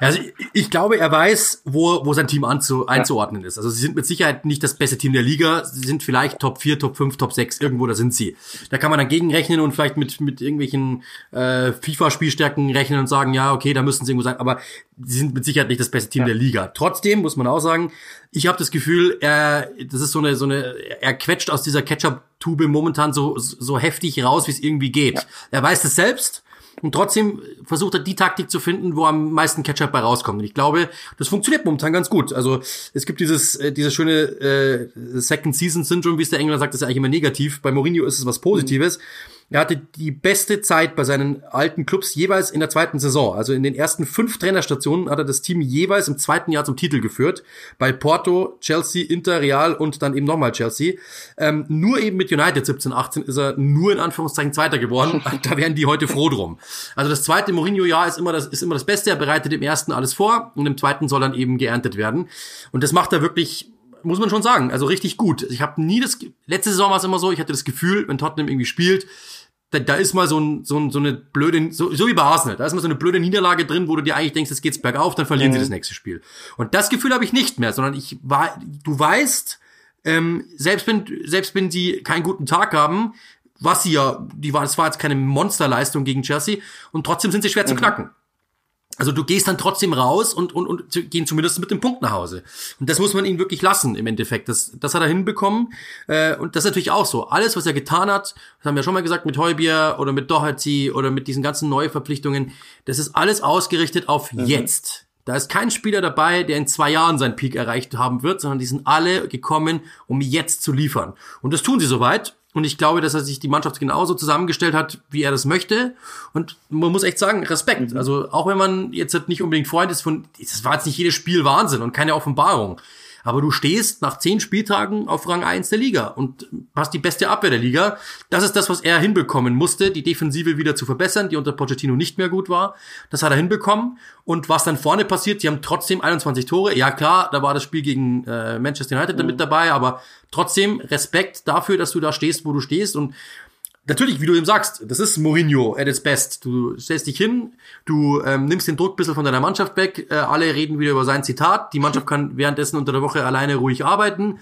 Also ich glaube, er weiß, wo, wo sein Team anzu, einzuordnen ist. Also sie sind mit Sicherheit nicht das beste Team der Liga. Sie sind vielleicht Top 4, Top 5, Top 6, irgendwo, da sind sie. Da kann man dann gegenrechnen und vielleicht mit, mit irgendwelchen äh, FIFA-Spielstärken rechnen und sagen, ja, okay, da müssen sie irgendwo sein. Aber sie sind mit Sicherheit nicht das beste Team ja. der Liga. Trotzdem muss man auch sagen, ich habe das Gefühl, er, das ist so eine, so eine, er quetscht aus dieser Ketchup-Tube momentan so, so heftig raus, wie es irgendwie geht. Ja. Er weiß es selbst und trotzdem versucht er die Taktik zu finden, wo am meisten Ketchup bei rauskommt. Und ich glaube, das funktioniert momentan ganz gut. Also es gibt dieses, äh, dieses schöne äh, Second Season Syndrome, wie es der Engländer sagt, das ist ja eigentlich immer negativ. Bei Mourinho ist es was Positives. Mhm er hatte die beste Zeit bei seinen alten Clubs jeweils in der zweiten Saison. Also in den ersten fünf Trainerstationen hat er das Team jeweils im zweiten Jahr zum Titel geführt. Bei Porto, Chelsea, Inter, Real und dann eben nochmal Chelsea. Ähm, nur eben mit United 17, 18 ist er nur in Anführungszeichen Zweiter geworden. da wären die heute froh drum. Also das zweite Mourinho-Jahr ist immer das, ist immer das Beste. Er bereitet im ersten alles vor und im zweiten soll dann eben geerntet werden. Und das macht er wirklich muss man schon sagen, also richtig gut. Ich habe nie das letzte Saison war es immer so, ich hatte das Gefühl, wenn Tottenham irgendwie spielt, da, da ist mal so, ein, so, ein, so eine blöde, so, so wie bei Arsenal, da ist mal so eine blöde Niederlage drin, wo du dir eigentlich denkst, jetzt geht's bergauf, dann verlieren mhm. sie das nächste Spiel. Und das Gefühl habe ich nicht mehr, sondern ich war, du weißt, ähm, selbst wenn, selbst wenn sie keinen guten Tag haben, was sie ja, die war, das war jetzt keine Monsterleistung gegen Chelsea, und trotzdem sind sie schwer mhm. zu knacken. Also du gehst dann trotzdem raus und, und, und gehen zumindest mit dem Punkt nach Hause. Und das muss man ihm wirklich lassen im Endeffekt. Das, das hat er hinbekommen. Äh, und das ist natürlich auch so. Alles, was er getan hat, das haben wir schon mal gesagt, mit Heubier oder mit Doherty oder mit diesen ganzen Neuverpflichtungen, das ist alles ausgerichtet auf mhm. jetzt. Da ist kein Spieler dabei, der in zwei Jahren seinen Peak erreicht haben wird, sondern die sind alle gekommen, um jetzt zu liefern. Und das tun sie soweit. Und ich glaube, dass er sich die Mannschaft genauso zusammengestellt hat, wie er das möchte. Und man muss echt sagen, Respekt. Mhm. Also auch wenn man jetzt nicht unbedingt Freund ist von, das war jetzt nicht jedes Spiel Wahnsinn und keine Offenbarung. Aber du stehst nach zehn Spieltagen auf Rang 1 der Liga und hast die beste Abwehr der Liga. Das ist das, was er hinbekommen musste, die Defensive wieder zu verbessern, die unter Pochettino nicht mehr gut war. Das hat er hinbekommen. Und was dann vorne passiert, sie haben trotzdem 21 Tore. Ja klar, da war das Spiel gegen äh, Manchester United mhm. damit dabei, aber trotzdem Respekt dafür, dass du da stehst, wo du stehst. Und natürlich, wie du eben sagst, das ist Mourinho at its best. Du stellst dich hin, du ähm, nimmst den Druck ein bisschen von deiner Mannschaft weg, äh, alle reden wieder über sein Zitat, die Mannschaft kann währenddessen unter der Woche alleine ruhig arbeiten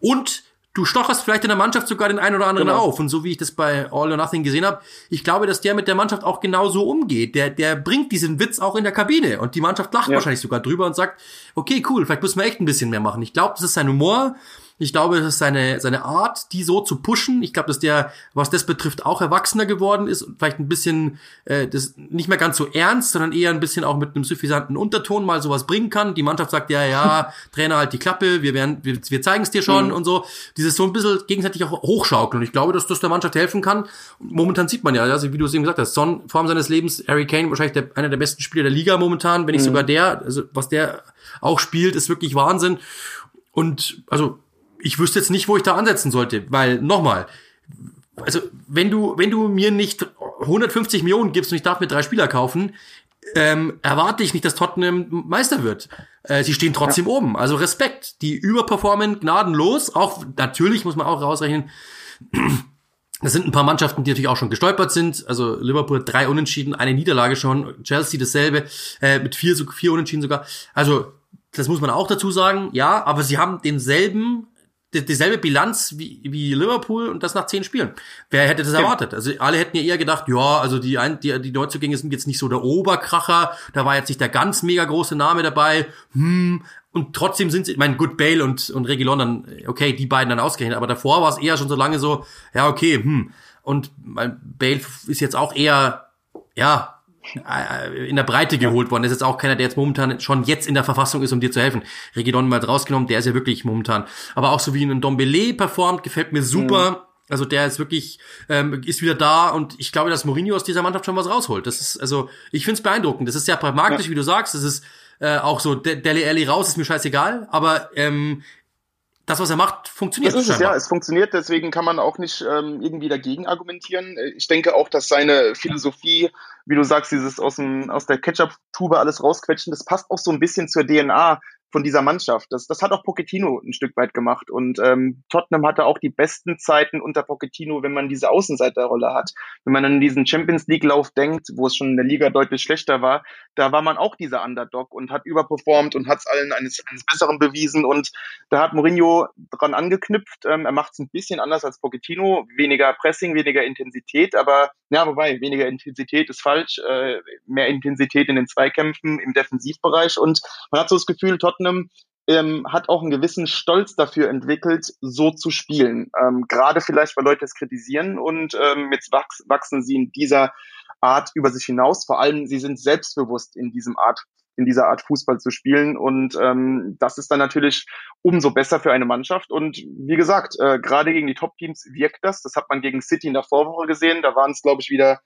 und du stocherst vielleicht in der Mannschaft sogar den einen oder anderen genau. auf. Und so wie ich das bei All or Nothing gesehen habe, ich glaube, dass der mit der Mannschaft auch genauso umgeht. Der, der bringt diesen Witz auch in der Kabine und die Mannschaft lacht ja. wahrscheinlich sogar drüber und sagt, okay, cool, vielleicht müssen wir echt ein bisschen mehr machen. Ich glaube, das ist sein Humor Ich glaube, das ist seine, seine Art, die so zu pushen. Ich glaube, dass der, was das betrifft, auch erwachsener geworden ist und vielleicht ein bisschen äh, das nicht mehr ganz so ernst, sondern eher ein bisschen auch mit einem suffisanten Unterton mal sowas bringen kann. Die Mannschaft sagt, ja, ja, Trainer halt die Klappe, wir werden, wir, wir zeigen es dir schon mhm. und so. Dieses so ein bisschen gegenseitig auch hochschaukeln. Und ich glaube, dass das der Mannschaft helfen kann. momentan sieht man ja, also wie du es eben gesagt hast, Son, Form seines Lebens, Harry Kane, wahrscheinlich der, einer der besten Spieler der Liga momentan, wenn nicht mhm. sogar der, also was der auch spielt, ist wirklich Wahnsinn. Und also ich wüsste jetzt nicht, wo ich da ansetzen sollte, weil nochmal, also wenn du wenn du mir nicht 150 Millionen gibst und ich darf mir drei Spieler kaufen, ähm, erwarte ich nicht, dass Tottenham Meister wird. Äh, sie stehen trotzdem ja. oben. Also Respekt. Die überperformen gnadenlos. Auch natürlich muss man auch rausrechnen. Das sind ein paar Mannschaften, die natürlich auch schon gestolpert sind. Also Liverpool drei Unentschieden, eine Niederlage schon. Chelsea dasselbe, äh, mit vier, vier Unentschieden sogar. Also das muss man auch dazu sagen. Ja, aber sie haben denselben dieselbe Bilanz wie, wie Liverpool und das nach zehn Spielen. Wer hätte das erwartet? Also alle hätten ja eher gedacht, ja, also die, ein, die, die Neuzugänge sind jetzt nicht so der Oberkracher, da war jetzt nicht der ganz mega große Name dabei, hm, und trotzdem sind sie, ich meine, Good Bale und, und Regie London, okay, die beiden dann ausgerechnet, aber davor war es eher schon so lange so, ja, okay, hm. Und mein Bale ist jetzt auch eher, ja, in der Breite geholt worden. Das ist jetzt auch keiner, der jetzt momentan schon jetzt in der Verfassung ist, um dir zu helfen. Regidon mal rausgenommen, der ist ja wirklich momentan. Aber auch so wie ein Dombele performt, gefällt mir super. Mhm. Also der ist wirklich, ähm, ist wieder da und ich glaube, dass Mourinho aus dieser Mannschaft schon was rausholt. Das ist, also, ich finde es beeindruckend. Das ist sehr pragmatisch, ja. wie du sagst. Das ist äh, auch so, Deli Alli raus, ist mir scheißegal, aber ähm, das, was er macht, funktioniert. Das ist es, ja. Es funktioniert, deswegen kann man auch nicht ähm, irgendwie dagegen argumentieren. Ich denke auch, dass seine Philosophie, wie du sagst, dieses aus, dem, aus der Ketchup-Tube alles rausquetschen, das passt auch so ein bisschen zur DNA von dieser Mannschaft. Das, das hat auch Pochettino ein Stück weit gemacht. Und ähm, Tottenham hatte auch die besten Zeiten unter Pochettino, wenn man diese Außenseiterrolle hat. Wenn man an diesen Champions League-Lauf denkt, wo es schon in der Liga deutlich schlechter war, da war man auch dieser Underdog und hat überperformt und hat es allen eines, eines Besseren bewiesen. Und da hat Mourinho dran angeknüpft. Ähm, er macht es ein bisschen anders als Pochettino. Weniger Pressing, weniger Intensität, aber ja, wobei, weniger Intensität ist falsch. Äh, mehr Intensität in den Zweikämpfen im Defensivbereich. Und man hat so das Gefühl, Tottenham Tottenham ähm, hat auch einen gewissen Stolz dafür entwickelt, so zu spielen. Ähm, Gerade vielleicht, weil Leute es kritisieren und ähm, jetzt wachs wachsen sie in dieser Art über sich hinaus. Vor allem, sie sind selbstbewusst in diesem Art in dieser Art Fußball zu spielen. Und ähm, das ist dann natürlich umso besser für eine Mannschaft. Und wie gesagt, äh, gerade gegen die Top-Teams wirkt das. Das hat man gegen City in der Vorwoche gesehen. Da waren es, glaube ich, wieder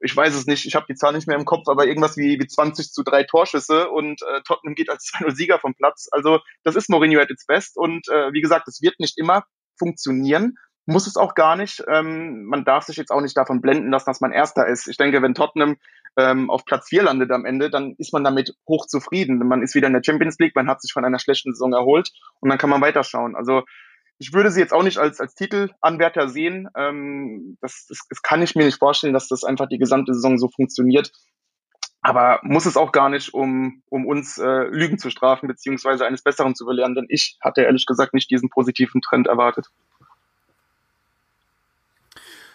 ich weiß es nicht, ich habe die Zahl nicht mehr im Kopf, aber irgendwas wie, wie 20 zu drei Torschüsse und äh, Tottenham geht als 2-0 Sieger vom Platz. Also das ist Mourinho at its best und äh, wie gesagt, es wird nicht immer funktionieren, muss es auch gar nicht. Ähm, man darf sich jetzt auch nicht davon blenden lassen, dass man Erster ist. Ich denke, wenn Tottenham ähm, auf Platz 4 landet am Ende, dann ist man damit hoch zufrieden. Man ist wieder in der Champions League, man hat sich von einer schlechten Saison erholt und dann kann man weiterschauen. Also ich würde sie jetzt auch nicht als, als Titelanwärter sehen. Ähm, das, das, das kann ich mir nicht vorstellen, dass das einfach die gesamte Saison so funktioniert. Aber muss es auch gar nicht, um, um uns äh, Lügen zu strafen, beziehungsweise eines Besseren zu belehren, denn ich hatte ehrlich gesagt nicht diesen positiven Trend erwartet.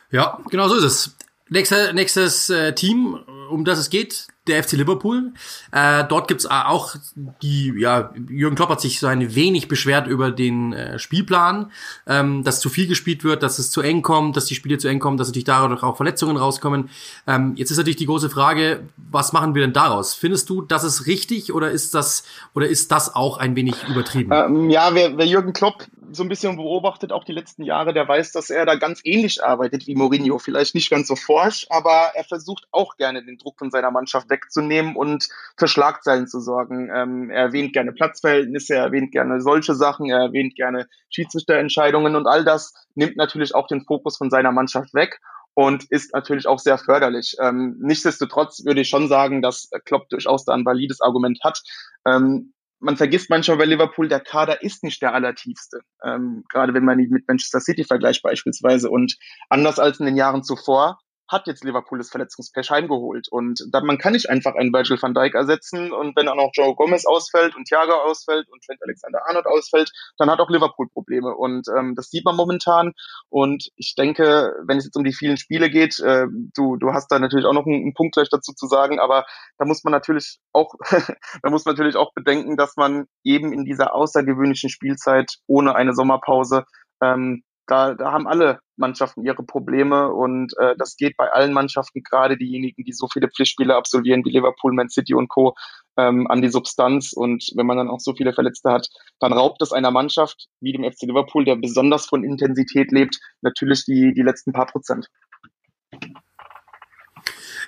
Ja, genau so ist es. Nächster, nächstes äh, Team, um das es geht, der FC Liverpool. Äh, dort gibt's auch die, ja, Jürgen Klopp hat sich so ein wenig beschwert über den äh, Spielplan, ähm, dass zu viel gespielt wird, dass es zu eng kommt, dass die Spiele zu eng kommen, dass natürlich dadurch auch Verletzungen rauskommen. Ähm, jetzt ist natürlich die große Frage, was machen wir denn daraus? Findest du, das ist richtig oder ist das, oder ist das auch ein wenig übertrieben? Ähm, ja, wer, wer Jürgen Klopp so ein bisschen beobachtet, auch die letzten Jahre, der weiß, dass er da ganz ähnlich arbeitet wie Mourinho. Vielleicht nicht ganz so forsch, aber er versucht auch gerne den Druck von seiner Mannschaft wegzunehmen und für Schlagzeilen zu sorgen. Ähm, er erwähnt gerne Platzverhältnisse, er erwähnt gerne solche Sachen, er erwähnt gerne Schiedsrichterentscheidungen und all das nimmt natürlich auch den Fokus von seiner Mannschaft weg und ist natürlich auch sehr förderlich. Ähm, nichtsdestotrotz würde ich schon sagen, dass Klopp durchaus da ein valides Argument hat. Ähm, man vergisst manchmal bei Liverpool, der Kader ist nicht der allertiefste. Ähm, gerade wenn man ihn mit Manchester City vergleicht beispielsweise. Und anders als in den Jahren zuvor hat jetzt Liverpool das Verletzungspech heimgeholt. Und dann, man kann nicht einfach einen Virgil van Dijk ersetzen und wenn auch noch Joe Gomez ausfällt und Thiago ausfällt und Trent Alexander-Arnold ausfällt, dann hat auch Liverpool Probleme. Und ähm, das sieht man momentan. Und ich denke, wenn es jetzt um die vielen Spiele geht, äh, du, du hast da natürlich auch noch einen, einen Punkt gleich dazu zu sagen, aber da muss man natürlich auch, da muss man natürlich auch bedenken, dass man eben in dieser außergewöhnlichen Spielzeit ohne eine Sommerpause ähm, da, da haben alle Mannschaften ihre Probleme und äh, das geht bei allen Mannschaften, gerade diejenigen, die so viele Pflichtspiele absolvieren wie Liverpool, Man City und Co. Ähm, an die Substanz und wenn man dann auch so viele Verletzte hat, dann raubt es einer Mannschaft wie dem FC Liverpool, der besonders von Intensität lebt, natürlich die, die letzten paar Prozent.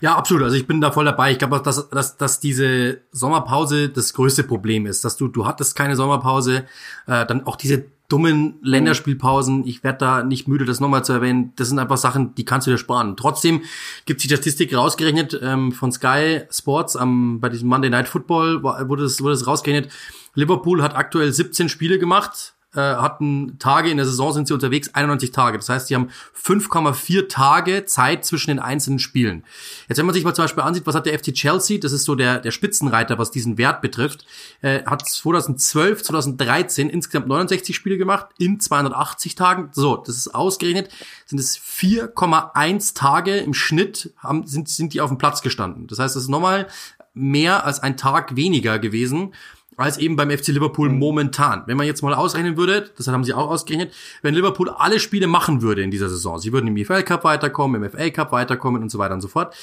Ja, absolut. Also ich bin da voll dabei. Ich glaube, dass, dass, dass diese Sommerpause das größte Problem ist, dass du du hattest keine Sommerpause, äh, dann auch diese dummen Länderspielpausen. Ich werde da nicht müde, das nochmal zu erwähnen. Das sind einfach Sachen, die kannst du dir sparen. Trotzdem gibt es die Statistik rausgerechnet ähm, von Sky Sports am bei diesem Monday Night Football wurde es wurde es rausgerechnet. Liverpool hat aktuell 17 Spiele gemacht äh, hatten Tage in der Saison sind sie unterwegs, 91 Tage. Das heißt, sie haben 5,4 Tage Zeit zwischen den einzelnen Spielen. Jetzt, wenn man sich mal zum Beispiel ansieht, was hat der FC Chelsea, das ist so der, der Spitzenreiter, was diesen Wert betrifft, äh, hat 2012, 2013 insgesamt 69 Spiele gemacht in 280 Tagen. So, das ist ausgerechnet, sind es 4,1 Tage im Schnitt haben, sind, sind die auf dem Platz gestanden. Das heißt, das ist nochmal mehr als ein Tag weniger gewesen als eben beim FC Liverpool mhm. momentan. Wenn man jetzt mal ausrechnen würde, das haben sie auch ausgerechnet, wenn Liverpool alle Spiele machen würde in dieser Saison, sie würden im EFL Cup weiterkommen, im FA Cup weiterkommen und so weiter und so fort,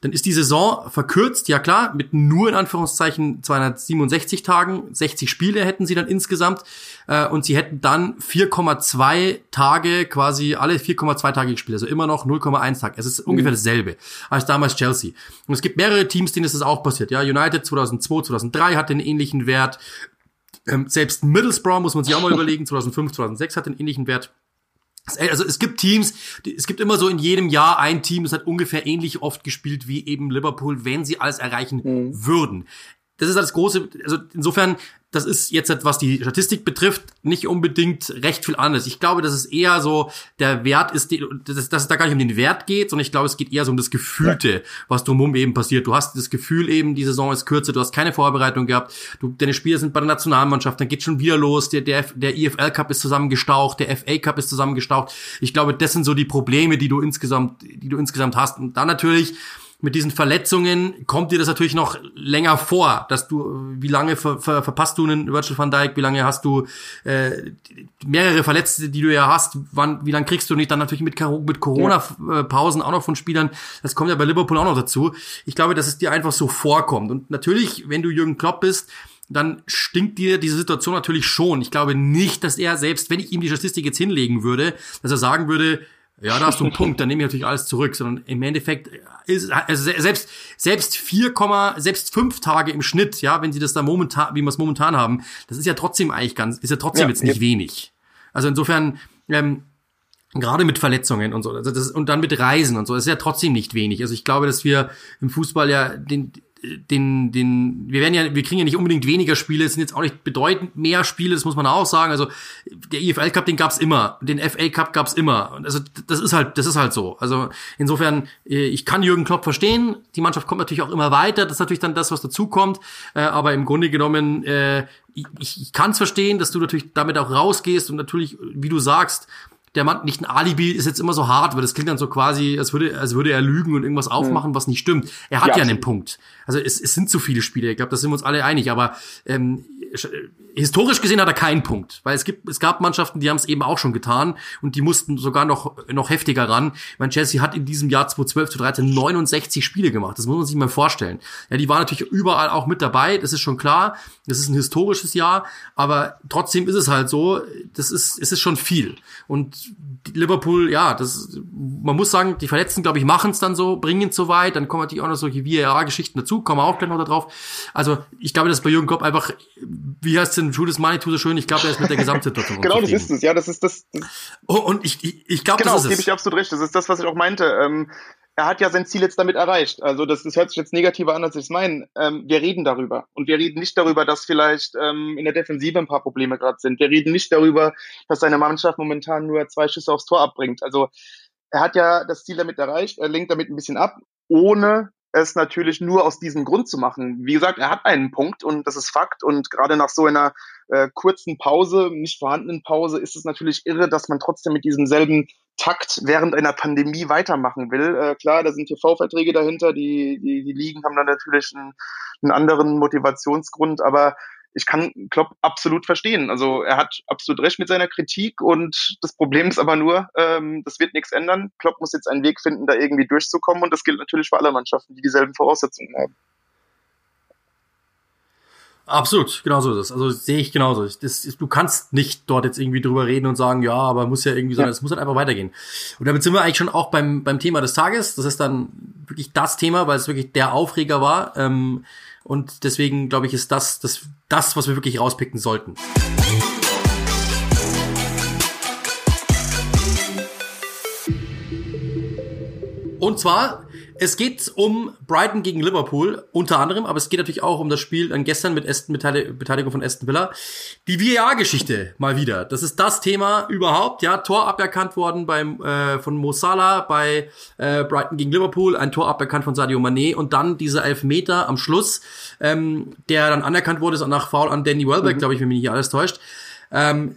dann ist die Saison verkürzt, ja klar, mit nur in Anführungszeichen 267 Tagen, 60 Spiele hätten sie dann insgesamt äh, und sie hätten dann 4,2 Tage quasi, alle 4,2 Tage gespielt, also immer noch 0,1 Tag. Es ist mhm. ungefähr dasselbe als damals Chelsea. Und es gibt mehrere Teams, denen ist das auch passiert. Ja, United 2002, 2003 hat den ähnlichen Wert. Ähm, selbst Middlesbrough muss man sich auch mal überlegen, 2005, 2006 hat den ähnlichen Wert. Also es gibt Teams, es gibt immer so in jedem Jahr ein Team, das hat ungefähr ähnlich oft gespielt wie eben Liverpool, wenn sie alles erreichen mhm. würden. Das ist das große, also insofern das ist jetzt, was die Statistik betrifft, nicht unbedingt recht viel anders. Ich glaube, dass es eher so der Wert ist, dass, dass es da gar nicht um den Wert geht, sondern ich glaube, es geht eher so um das Gefühlte, was drumherum eben passiert. Du hast das Gefühl eben, die Saison ist kürzer, du hast keine Vorbereitung gehabt, du, deine Spieler sind bei der Nationalmannschaft, dann geht schon wieder los, der, der, der EFL Cup ist zusammengestaucht, der FA Cup ist zusammengestaucht. Ich glaube, das sind so die Probleme, die du insgesamt, die du insgesamt hast. Und dann natürlich, mit diesen Verletzungen kommt dir das natürlich noch länger vor, dass du, wie lange ver, ver, verpasst du einen Virgil van Dijk, wie lange hast du äh, mehrere Verletzte, die du ja hast, wann, wie lange kriegst du nicht dann natürlich mit, mit Corona-Pausen auch noch von Spielern, das kommt ja bei Liverpool auch noch dazu. Ich glaube, dass es dir einfach so vorkommt. Und natürlich, wenn du Jürgen Klopp bist, dann stinkt dir diese Situation natürlich schon. Ich glaube nicht, dass er, selbst wenn ich ihm die Statistik jetzt hinlegen würde, dass er sagen würde, ja, da hast du einen Punkt, dann nehme ich natürlich alles zurück, sondern im Endeffekt ist also selbst selbst 4, selbst fünf Tage im Schnitt, ja, wenn sie das da momentan, wie wir es momentan haben, das ist ja trotzdem eigentlich ganz, ist ja trotzdem ja, jetzt nicht ja. wenig. Also insofern ähm, gerade mit Verletzungen und so, also das, und dann mit Reisen und so, das ist ja trotzdem nicht wenig. Also ich glaube, dass wir im Fußball ja den den, den, wir werden ja, wir kriegen ja nicht unbedingt weniger Spiele, es sind jetzt auch nicht bedeutend mehr Spiele, das muss man auch sagen. Also der EFL Cup, den gab's immer, den FA Cup gab's immer. Und also das ist halt, das ist halt so. Also insofern, äh, ich kann Jürgen Klopp verstehen. Die Mannschaft kommt natürlich auch immer weiter. Das ist natürlich dann das, was dazukommt. Äh, aber im Grunde genommen, äh, ich, ich kann es verstehen, dass du natürlich damit auch rausgehst und natürlich, wie du sagst, der Mann nicht ein Alibi ist jetzt immer so hart, weil das klingt dann so quasi, als würde, als würde er lügen und irgendwas aufmachen, was nicht stimmt. Er hat ja, ja einen Punkt. Also es, es sind zu viele Spiele. Ich glaube, da sind wir uns alle einig. Aber ähm, historisch gesehen hat er keinen Punkt, weil es gibt, es gab Mannschaften, die haben es eben auch schon getan und die mussten sogar noch noch heftiger ran. Ich meine, Chelsea hat in diesem Jahr 2012 zu 13 69 Spiele gemacht. Das muss man sich mal vorstellen. Ja, die waren natürlich überall auch mit dabei. Das ist schon klar. Das ist ein historisches Jahr, aber trotzdem ist es halt so. Das ist, es ist schon viel. Und Liverpool, ja, das, man muss sagen, die Verletzten, glaube ich, machen es dann so, bringen es so weit. Dann kommen natürlich auch noch solche VAR-Geschichten dazu, kommen wir auch gleich noch darauf. Also ich glaube, dass bei Jürgen Klopp einfach, wie heißt denn Judas Manitou so schön? Ich glaube, er ist mit der Gesamtsituation. genau, das ist es. Ja, das ist das. das oh, und ich, ich, ich glaube, genau, das ist es. gebe ich absolut recht. Das ist das, was ich auch meinte. Ähm, er hat ja sein Ziel jetzt damit erreicht. Also das, das hört sich jetzt negativer an, als ich es meine. Ähm, wir reden darüber. Und wir reden nicht darüber, dass vielleicht ähm, in der Defensive ein paar Probleme gerade sind. Wir reden nicht darüber, dass seine Mannschaft momentan nur zwei Schüsse aufs Tor abbringt. Also er hat ja das Ziel damit erreicht, er lenkt damit ein bisschen ab, ohne es natürlich nur aus diesem Grund zu machen. Wie gesagt, er hat einen Punkt und das ist Fakt. Und gerade nach so einer äh, kurzen Pause, nicht vorhandenen Pause, ist es natürlich irre, dass man trotzdem mit diesem selben Takt während einer Pandemie weitermachen will. Äh, klar, da sind TV-Verträge dahinter, die, die, die Ligen haben dann natürlich einen, einen anderen Motivationsgrund, aber ich kann Klopp absolut verstehen. Also er hat absolut recht mit seiner Kritik und das Problem ist aber nur, ähm, das wird nichts ändern. Klopp muss jetzt einen Weg finden, da irgendwie durchzukommen und das gilt natürlich für alle Mannschaften, die dieselben Voraussetzungen haben. Absolut, genau so ist es. Also sehe ich genauso. Das, du kannst nicht dort jetzt irgendwie drüber reden und sagen, ja, aber muss ja irgendwie, sondern es muss halt einfach weitergehen. Und damit sind wir eigentlich schon auch beim, beim Thema des Tages. Das ist dann wirklich das Thema, weil es wirklich der Aufreger war. Ähm, und deswegen, glaube ich, ist das, das das, was wir wirklich rauspicken sollten. Und zwar es geht um Brighton gegen Liverpool, unter anderem, aber es geht natürlich auch um das Spiel dann gestern mit Aston, Beteiligung von Aston Villa. Die VAR-Geschichte mal wieder. Das ist das Thema überhaupt. Ja, Tor aberkannt worden beim äh, von Mo Salah bei äh, Brighton gegen Liverpool, ein Tor aberkannt von Sadio Mané und dann dieser Elfmeter am Schluss, ähm, der dann anerkannt wurde, ist nach Foul an Danny Welbeck, mhm. glaube ich, wenn mich nicht alles täuscht. Ähm,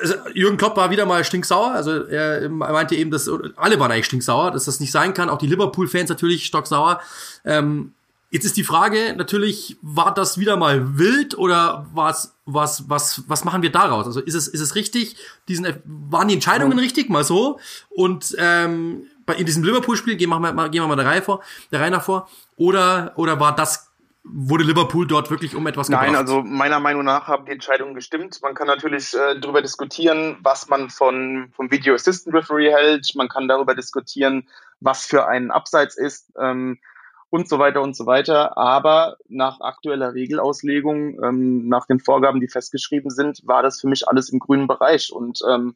also Jürgen Klopp war wieder mal stinksauer. Also er meinte eben, dass alle waren eigentlich stinksauer, dass das nicht sein kann. Auch die Liverpool-Fans natürlich stocksauer. Ähm, jetzt ist die Frage natürlich, war das wieder mal wild oder was, was, was, was machen wir daraus? Also ist es, ist es richtig? Diesen, waren die Entscheidungen richtig? Mal so. Und ähm, in diesem Liverpool-Spiel gehen wir mal, gehen wir mal der Reihe vor, der Reihe nach vor. Oder, oder war das wurde Liverpool dort wirklich um etwas gebracht? Nein, also meiner Meinung nach haben die Entscheidungen gestimmt. Man kann natürlich äh, darüber diskutieren, was man von, vom Video Assistant Referee hält. Man kann darüber diskutieren, was für ein Abseits ist ähm, und so weiter und so weiter. Aber nach aktueller Regelauslegung, ähm, nach den Vorgaben, die festgeschrieben sind, war das für mich alles im grünen Bereich. Und ähm,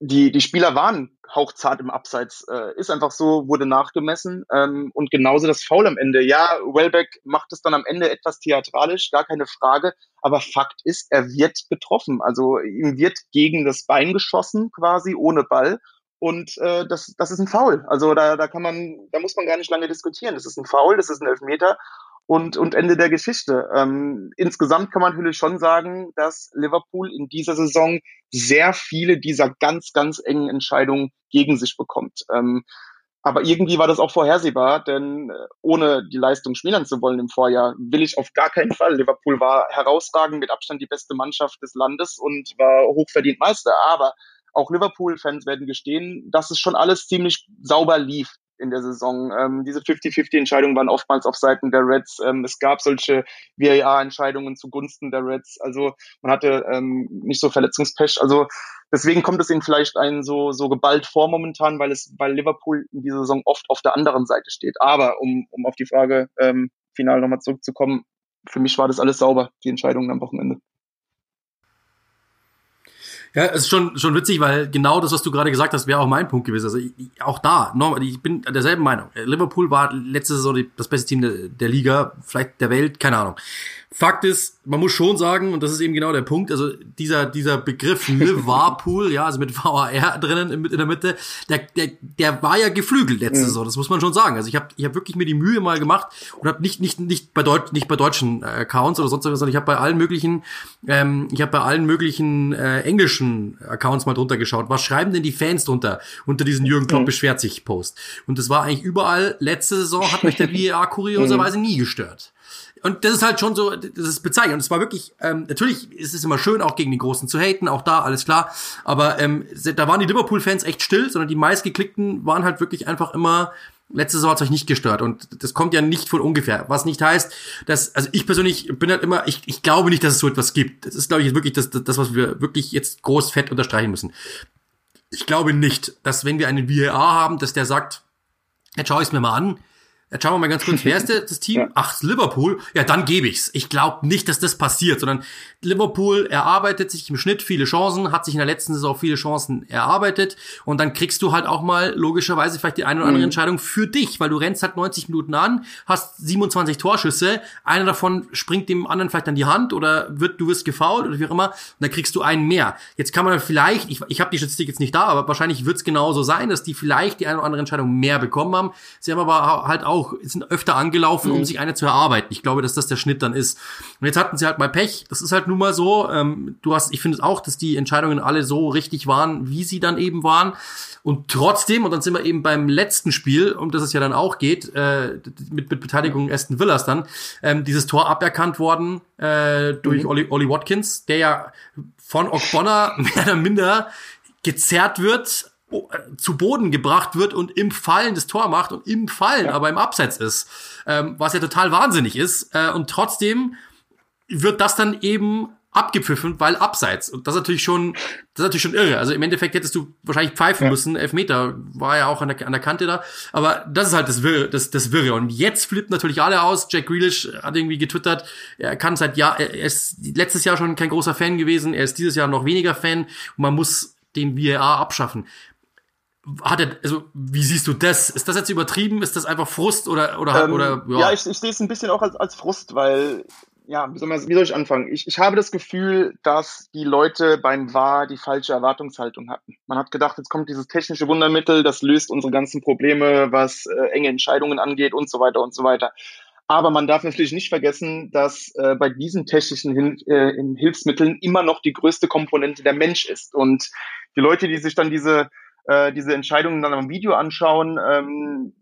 die, die Spieler waren hauchzart im Abseits. Äh, ist einfach so, wurde nachgemessen. Ähm, und genauso das Foul am Ende. Ja, Wellbeck macht es dann am Ende etwas theatralisch, gar keine Frage. Aber Fakt ist, er wird getroffen. Also ihm wird gegen das Bein geschossen, quasi ohne Ball. Und äh, das, das ist ein Foul. Also da, da kann man, da muss man gar nicht lange diskutieren. Das ist ein Foul, das ist ein Elfmeter und, und Ende der Geschichte. Ähm, insgesamt kann man natürlich schon sagen, dass Liverpool in dieser Saison sehr viele dieser ganz, ganz engen Entscheidungen gegen sich bekommt. Ähm, aber irgendwie war das auch vorhersehbar, denn äh, ohne die Leistung schmälern zu wollen im Vorjahr, will ich auf gar keinen Fall. Liverpool war herausragend, mit Abstand die beste Mannschaft des Landes und war hochverdient Meister. Aber auch Liverpool-Fans werden gestehen, dass es schon alles ziemlich sauber lief in der Saison. Ähm, diese 50-50-Entscheidungen waren oftmals auf Seiten der Reds. Ähm, es gab solche VAR-Entscheidungen zugunsten der Reds. Also man hatte ähm, nicht so Verletzungspech. Also deswegen kommt es ihnen vielleicht einen so, so geballt vor momentan, weil es, weil Liverpool in dieser Saison oft auf der anderen Seite steht. Aber um, um auf die Frage ähm, final nochmal zurückzukommen, für mich war das alles sauber, die Entscheidungen am Wochenende. Ja, es ist schon, schon witzig, weil genau das, was du gerade gesagt hast, wäre auch mein Punkt gewesen. Also ich, auch da, ich bin derselben Meinung. Liverpool war letzte Saison das beste Team der, der Liga, vielleicht der Welt, keine Ahnung. Fakt ist, man muss schon sagen, und das ist eben genau der Punkt, also dieser, dieser Begriff Liverpool, ja, also mit VAR drinnen in, in der Mitte, der, der, der war ja geflügelt letzte mhm. Saison, das muss man schon sagen. Also ich habe ich hab wirklich mir die Mühe mal gemacht und habe nicht, nicht, nicht, bei Deut nicht bei deutschen äh, Accounts oder sonst was, sondern ich habe bei allen möglichen, ähm, ich habe bei allen möglichen äh, englischen Accounts mal drunter geschaut. Was schreiben denn die Fans drunter unter diesen Jürgen Klopp mhm. beschwert sich Post? Und das war eigentlich überall, letzte Saison hat mich der VAR kurioserweise mhm. nie gestört. Und das ist halt schon so, das ist bezeichnend. Und es war wirklich, ähm, natürlich ist es immer schön, auch gegen die Großen zu haten, auch da, alles klar. Aber ähm, da waren die Liverpool-Fans echt still, sondern die meistgeklickten waren halt wirklich einfach immer, letzte Saison hat euch nicht gestört. Und das kommt ja nicht von ungefähr. Was nicht heißt, dass, also ich persönlich bin halt immer, ich, ich glaube nicht, dass es so etwas gibt. Das ist, glaube ich, wirklich das, das, was wir wirklich jetzt groß fett unterstreichen müssen. Ich glaube nicht, dass wenn wir einen VAR haben, dass der sagt, jetzt schau ich es mir mal an, Jetzt schauen wir mal ganz kurz, wer ist das Team? Ja. Ach, Liverpool. Ja, dann gebe ich's. Ich glaube nicht, dass das passiert, sondern Liverpool erarbeitet sich im Schnitt viele Chancen, hat sich in der letzten Saison viele Chancen erarbeitet und dann kriegst du halt auch mal logischerweise vielleicht die eine oder andere mhm. Entscheidung für dich, weil du rennst halt 90 Minuten an, hast 27 Torschüsse, einer davon springt dem anderen vielleicht an die Hand oder wird du wirst gefault oder wie auch immer, und dann kriegst du einen mehr. Jetzt kann man vielleicht, ich, ich habe die Statistik jetzt nicht da, aber wahrscheinlich wird's genauso sein, dass die vielleicht die eine oder andere Entscheidung mehr bekommen haben. Sie haben aber halt auch auch, sind öfter angelaufen, mhm. um sich eine zu erarbeiten. Ich glaube, dass das der Schnitt dann ist. Und jetzt hatten sie halt mal Pech. Das ist halt nun mal so. Ähm, du hast, ich finde auch, dass die Entscheidungen alle so richtig waren, wie sie dann eben waren. Und trotzdem, und dann sind wir eben beim letzten Spiel, um das es ja dann auch geht, äh, mit, mit Beteiligung Aston Villas dann, ähm, dieses Tor aberkannt worden äh, durch mhm. Ollie, Ollie Watkins, der ja von Ogbonna mehr oder minder gezerrt wird zu Boden gebracht wird und im Fallen das Tor macht und im Fallen ja. aber im Abseits ist, ähm, was ja total wahnsinnig ist. Äh, und trotzdem wird das dann eben abgepfiffen, weil abseits. Und das ist natürlich schon, das ist natürlich schon irre. Also im Endeffekt hättest du wahrscheinlich pfeifen ja. müssen. Elfmeter war ja auch an der, an der Kante da. Aber das ist halt das Wirre, das, das Wirre. Und jetzt flippt natürlich alle aus. Jack Grealish hat irgendwie getwittert, er kann seit Jahr, er ist letztes Jahr schon kein großer Fan gewesen. Er ist dieses Jahr noch weniger Fan. Und man muss den VAR abschaffen hat er, also wie siehst du das? Ist das jetzt übertrieben? Ist das einfach Frust oder oder ähm, oder ja, ja ich, ich sehe es ein bisschen auch als, als Frust, weil ja, wie soll, man, wie soll ich anfangen? Ich, ich habe das Gefühl, dass die Leute beim War die falsche Erwartungshaltung hatten. Man hat gedacht, jetzt kommt dieses technische Wundermittel, das löst unsere ganzen Probleme, was äh, enge Entscheidungen angeht und so weiter und so weiter. Aber man darf natürlich nicht vergessen, dass äh, bei diesen technischen Hin äh, Hilfsmitteln immer noch die größte Komponente der Mensch ist. Und die Leute, die sich dann diese äh, diese Entscheidungen dann am Video anschauen, ähm,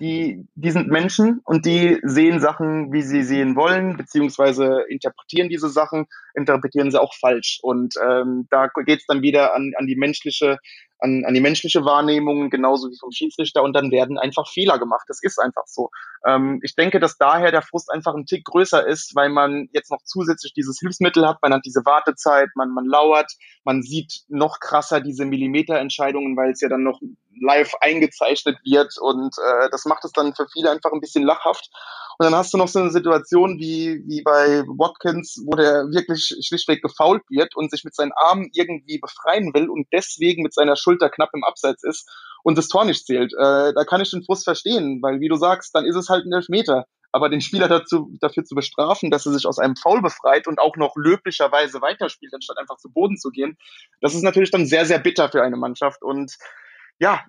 die, die sind Menschen und die sehen Sachen, wie sie sehen wollen, beziehungsweise interpretieren diese Sachen, interpretieren sie auch falsch. Und ähm, da geht es dann wieder an, an die menschliche an, an die menschliche Wahrnehmung, genauso wie vom Schiedsrichter, und dann werden einfach Fehler gemacht. Das ist einfach so. Ähm, ich denke, dass daher der Frust einfach ein Tick größer ist, weil man jetzt noch zusätzlich dieses Hilfsmittel hat, man hat diese Wartezeit, man, man lauert, man sieht noch krasser diese Millimeterentscheidungen, weil es ja dann noch live eingezeichnet wird und äh, das macht es dann für viele einfach ein bisschen lachhaft. Und dann hast du noch so eine Situation wie, wie bei Watkins, wo der wirklich schlichtweg gefault wird und sich mit seinen Armen irgendwie befreien will und deswegen mit seiner Schulter knapp im Abseits ist und das Tor nicht zählt. Äh, da kann ich den Frust verstehen, weil wie du sagst, dann ist es halt ein Elfmeter. Aber den Spieler dazu, dafür zu bestrafen, dass er sich aus einem Foul befreit und auch noch löblicherweise weiterspielt, anstatt einfach zu Boden zu gehen, das ist natürlich dann sehr, sehr bitter für eine Mannschaft. Und ja,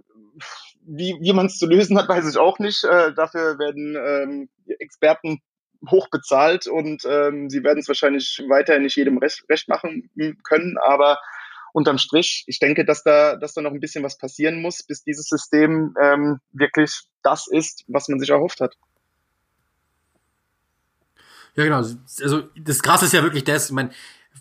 wie, wie man es zu lösen hat, weiß ich auch nicht. Äh, dafür werden ähm, Experten hoch bezahlt und ähm, sie werden es wahrscheinlich weiterhin nicht jedem recht, machen können, aber unterm Strich, ich denke, dass da, dass da noch ein bisschen was passieren muss, bis dieses System ähm, wirklich das ist, was man sich erhofft hat. Ja, genau. Also das Krasse ist ja wirklich das, ich meine,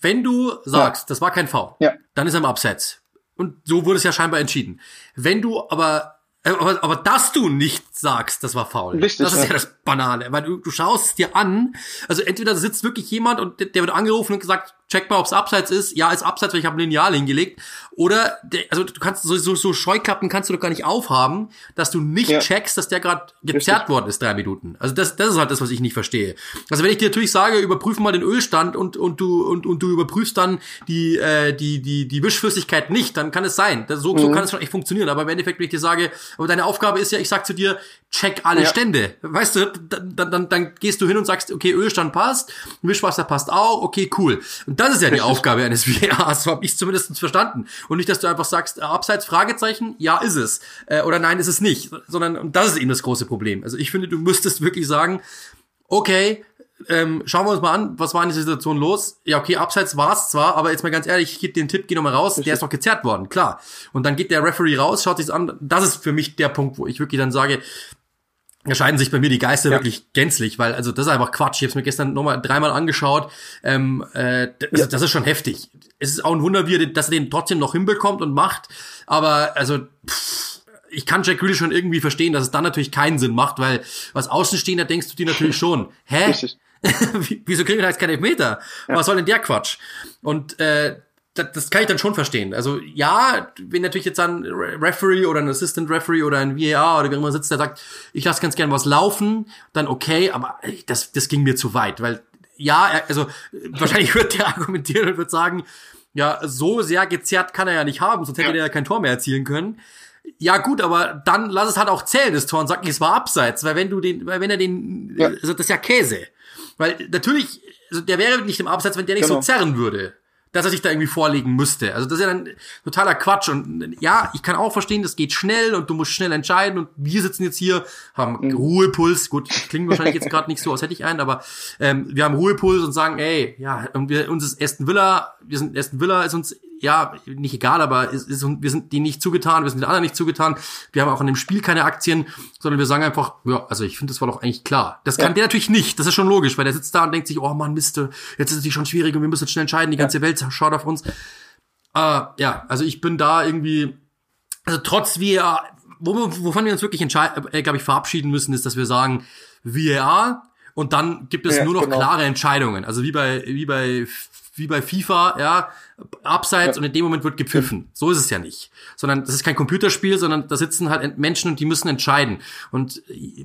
wenn du sagst, ja. das war kein V, ja. dann ist er im Abseits. Und so wurde es ja scheinbar entschieden. Wenn du aber aber, aber dass du nicht sagst, das war faul. Richtig, das ist ja, ja das Banale. Weil du, du schaust es dir an. Also entweder sitzt wirklich jemand und der wird angerufen und gesagt, check mal, ob's abseits ist. Ja, ist abseits, weil ich habe Lineal hingelegt. Oder, der, also du kannst so, so, so Scheuklappen kannst du doch gar nicht aufhaben, dass du nicht ja. checkst, dass der gerade gezerrt Richtig. worden ist, drei Minuten. Also das, das ist halt das, was ich nicht verstehe. Also wenn ich dir natürlich sage, überprüf mal den Ölstand und, und du, und, und du überprüfst dann die, äh, die, die, die Wischflüssigkeit nicht, dann kann es sein. Das, so, mhm. so kann es schon echt funktionieren. Aber im Endeffekt, wenn ich dir sage, aber deine Aufgabe ist ja, ich sag zu dir, check alle ja. Stände. Weißt du, dann, dann, dann gehst du hin und sagst, okay, Ölstand passt, Wischwasser passt auch, okay, cool. Und das ist ja die Aufgabe eines VARs, so habe ich zumindest verstanden. Und nicht, dass du einfach sagst, äh, abseits Fragezeichen, ja, ist es. Äh, oder nein, ist es nicht. Sondern, und das ist eben das große Problem. Also ich finde, du müsstest wirklich sagen, okay, ähm, schauen wir uns mal an, was war in der Situation los? Ja, okay, abseits war es zwar, aber jetzt mal ganz ehrlich, ich gebe den Tipp, geh nochmal raus, der ist doch gezerrt worden, klar. Und dann geht der Referee raus, schaut sich's an. Das ist für mich der Punkt, wo ich wirklich dann sage, scheiden sich bei mir die Geister ja. wirklich gänzlich, weil also das ist einfach Quatsch. Ich habe es mir gestern nochmal dreimal angeschaut. Ähm, äh, das, ja. das, ist schon heftig. Es ist auch ein Wunder, wie er, dass er den trotzdem noch hinbekommt und macht. Aber also pff, ich kann Jack Grealish schon irgendwie verstehen, dass es dann natürlich keinen Sinn macht, weil was Außenstehender denkst du dir natürlich schon. Hä? Wieso kriegen wir da jetzt keine Elfmeter? Ja. Was soll denn der Quatsch? Und äh, das, das kann ich dann schon verstehen. Also ja, wenn natürlich jetzt ein Referee oder ein Assistant Referee oder ein VAR oder irgendjemand sitzt, der sagt, ich lasse ganz gern was laufen, dann okay, aber das, das ging mir zu weit, weil ja, also wahrscheinlich wird der argumentieren und wird sagen, ja, so sehr gezerrt kann er ja nicht haben, sonst hätte ja. er ja kein Tor mehr erzielen können. Ja, gut, aber dann lass es halt auch zählen, das Tor, und sag nicht, es war abseits, weil wenn du den, weil wenn er den, ja. also das ist ja Käse. Weil natürlich, also der wäre nicht im Abseits, wenn der nicht genau. so zerren würde dass er sich da irgendwie vorlegen müsste. Also das ist ja dann totaler Quatsch. Und ja, ich kann auch verstehen, das geht schnell und du musst schnell entscheiden. Und wir sitzen jetzt hier, haben mhm. Ruhepuls. Gut, klingt wahrscheinlich jetzt gerade nicht so, als hätte ich einen, aber ähm, wir haben Ruhepuls und sagen, ey, ja, und wir, uns ist Aston Villa, wir sind Aston Villa ist uns ja, nicht egal, aber es ist, wir sind die nicht zugetan, wir sind den anderen nicht zugetan. Wir haben auch an dem Spiel keine Aktien, sondern wir sagen einfach, ja, also ich finde, das war doch eigentlich klar. Das kann ja. der natürlich nicht, das ist schon logisch, weil der sitzt da und denkt sich, oh Mann, Mist, jetzt ist es schon schwierig und wir müssen schnell entscheiden, die ganze ja. Welt schaut auf uns. Äh, ja, also ich bin da irgendwie, also trotz wir, wovon wir uns wirklich entscheiden, äh, glaube ich, verabschieden müssen, ist, dass wir sagen, VAR und dann gibt es ja, nur noch genau. klare Entscheidungen. Also wie bei, wie bei wie bei FIFA, ja, abseits ja. und in dem Moment wird gepfiffen. So ist es ja nicht. Sondern das ist kein Computerspiel, sondern da sitzen halt Menschen und die müssen entscheiden. Und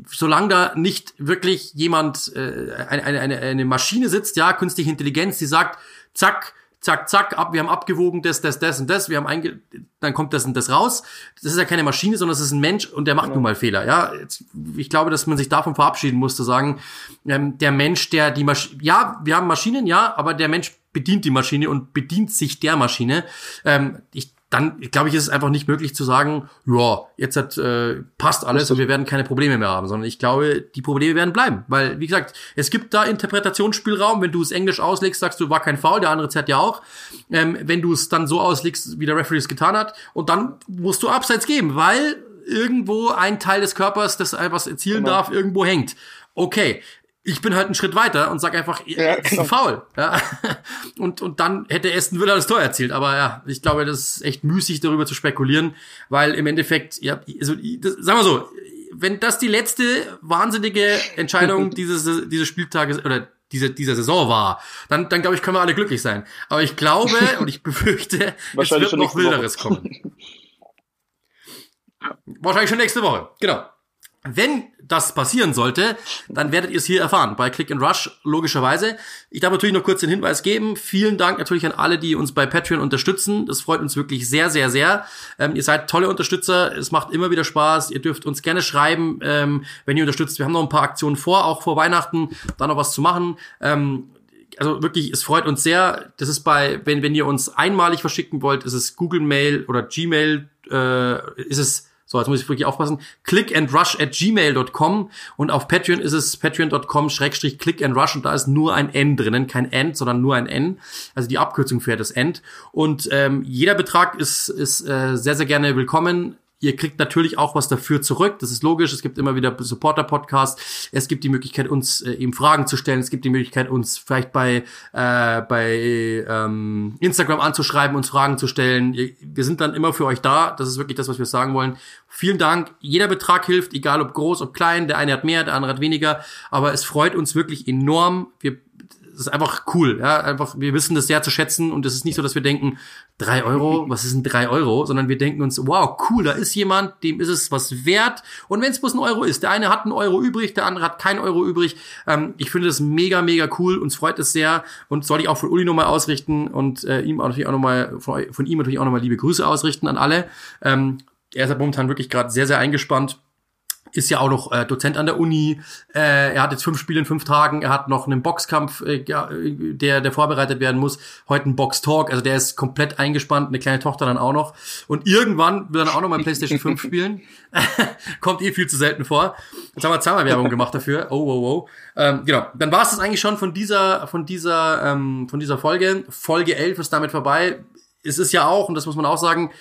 solange da nicht wirklich jemand, äh, eine, eine, eine Maschine sitzt, ja, künstliche Intelligenz, die sagt, zack, zack, zack, ab, wir haben abgewogen das, das, das und das, wir haben einge dann kommt das und das raus. Das ist ja keine Maschine, sondern es ist ein Mensch und der macht ja. nun mal Fehler. Ja, Jetzt, ich glaube, dass man sich davon verabschieden muss, zu sagen, ähm, der Mensch, der die Maschine, ja, wir haben Maschinen, ja, aber der Mensch bedient die Maschine und bedient sich der Maschine. Ähm, ich dann glaube ich, ist es einfach nicht möglich zu sagen, ja, jetzt hat, äh, passt alles und wir werden keine Probleme mehr haben, sondern ich glaube, die Probleme werden bleiben, weil wie gesagt, es gibt da Interpretationsspielraum. Wenn du es Englisch auslegst, sagst du, war kein Foul, der andere zerrt ja auch. Ähm, wenn du es dann so auslegst, wie der Referee es getan hat, und dann musst du Abseits geben, weil irgendwo ein Teil des Körpers, das etwas erzielen genau. darf, irgendwo hängt. Okay, ich bin halt einen Schritt weiter und sag einfach, ja, ist genau. faul. Ja. Und, und dann hätte Aston Villa das Tor erzielt. Aber ja, ich glaube, das ist echt müßig, darüber zu spekulieren, weil im Endeffekt, ja, also, das, sagen wir so, wenn das die letzte wahnsinnige Entscheidung dieses, dieses Spieltages oder dieser, dieser Saison war, dann, dann glaube ich, können wir alle glücklich sein. Aber ich glaube und ich befürchte, es wird noch Wilderes Woche. kommen. Wahrscheinlich schon nächste Woche, genau. Wenn das passieren sollte, dann werdet ihr es hier erfahren bei Click and Rush, logischerweise. Ich darf natürlich noch kurz den Hinweis geben. Vielen Dank natürlich an alle, die uns bei Patreon unterstützen. Das freut uns wirklich sehr, sehr, sehr. Ähm, ihr seid tolle Unterstützer. Es macht immer wieder Spaß. Ihr dürft uns gerne schreiben, ähm, wenn ihr unterstützt. Wir haben noch ein paar Aktionen vor, auch vor Weihnachten, da noch was zu machen. Ähm, also wirklich, es freut uns sehr. Das ist bei, wenn, wenn ihr uns einmalig verschicken wollt, ist es Google Mail oder Gmail, äh, ist es so, jetzt muss ich wirklich aufpassen. Clickandrush at gmail.com und auf Patreon ist es patreon.com schrägstrich clickandrush und da ist nur ein N drinnen, kein End, sondern nur ein N. Also die Abkürzung für das End. Und ähm, jeder Betrag ist, ist äh, sehr, sehr gerne willkommen. Ihr kriegt natürlich auch was dafür zurück. Das ist logisch. Es gibt immer wieder Supporter-Podcasts. Es gibt die Möglichkeit, uns äh, eben Fragen zu stellen. Es gibt die Möglichkeit, uns vielleicht bei, äh, bei ähm, Instagram anzuschreiben, uns Fragen zu stellen. Wir sind dann immer für euch da. Das ist wirklich das, was wir sagen wollen. Vielen Dank. Jeder Betrag hilft, egal ob groß, ob klein. Der eine hat mehr, der andere hat weniger. Aber es freut uns wirklich enorm. Wir das ist einfach cool, ja, einfach, wir wissen das sehr zu schätzen und es ist nicht so, dass wir denken, drei Euro, was ist denn drei Euro, sondern wir denken uns, wow, cool, da ist jemand, dem ist es was wert. Und wenn es bloß ein Euro ist, der eine hat einen Euro übrig, der andere hat keinen Euro übrig, ähm, ich finde das mega, mega cool, uns freut es sehr. Und soll ich auch von Uli nochmal ausrichten und äh, ihm natürlich auch nochmal, von, von ihm natürlich auch nochmal liebe Grüße ausrichten an alle, ähm, er ist ja momentan wirklich gerade sehr, sehr eingespannt ist ja auch noch äh, Dozent an der Uni. Äh, er hat jetzt fünf Spiele in fünf Tagen. Er hat noch einen Boxkampf, äh, der, der vorbereitet werden muss. Heute ein Box-Talk. Also der ist komplett eingespannt. Eine kleine Tochter dann auch noch. Und irgendwann will er dann auch noch mal PlayStation 5 spielen. Kommt eh viel zu selten vor. Jetzt haben wir zweimal Werbung gemacht dafür. Oh, oh, oh. Ähm, genau. Dann war es das eigentlich schon von dieser, von dieser, ähm, von dieser Folge. Folge 11 ist damit vorbei. Es ist ja auch, und das muss man auch sagen,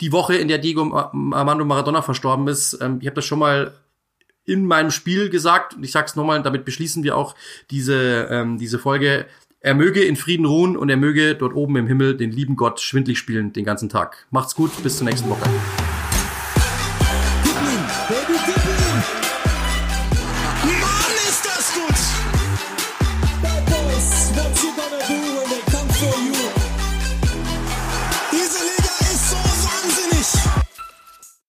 die Woche, in der Diego Armando Maradona verstorben ist. Ähm, ich habe das schon mal in meinem Spiel gesagt und ich sag's nochmal, damit beschließen wir auch diese, ähm, diese Folge. Er möge in Frieden ruhen und er möge dort oben im Himmel den lieben Gott schwindlig spielen den ganzen Tag. Macht's gut, bis zur nächsten Woche.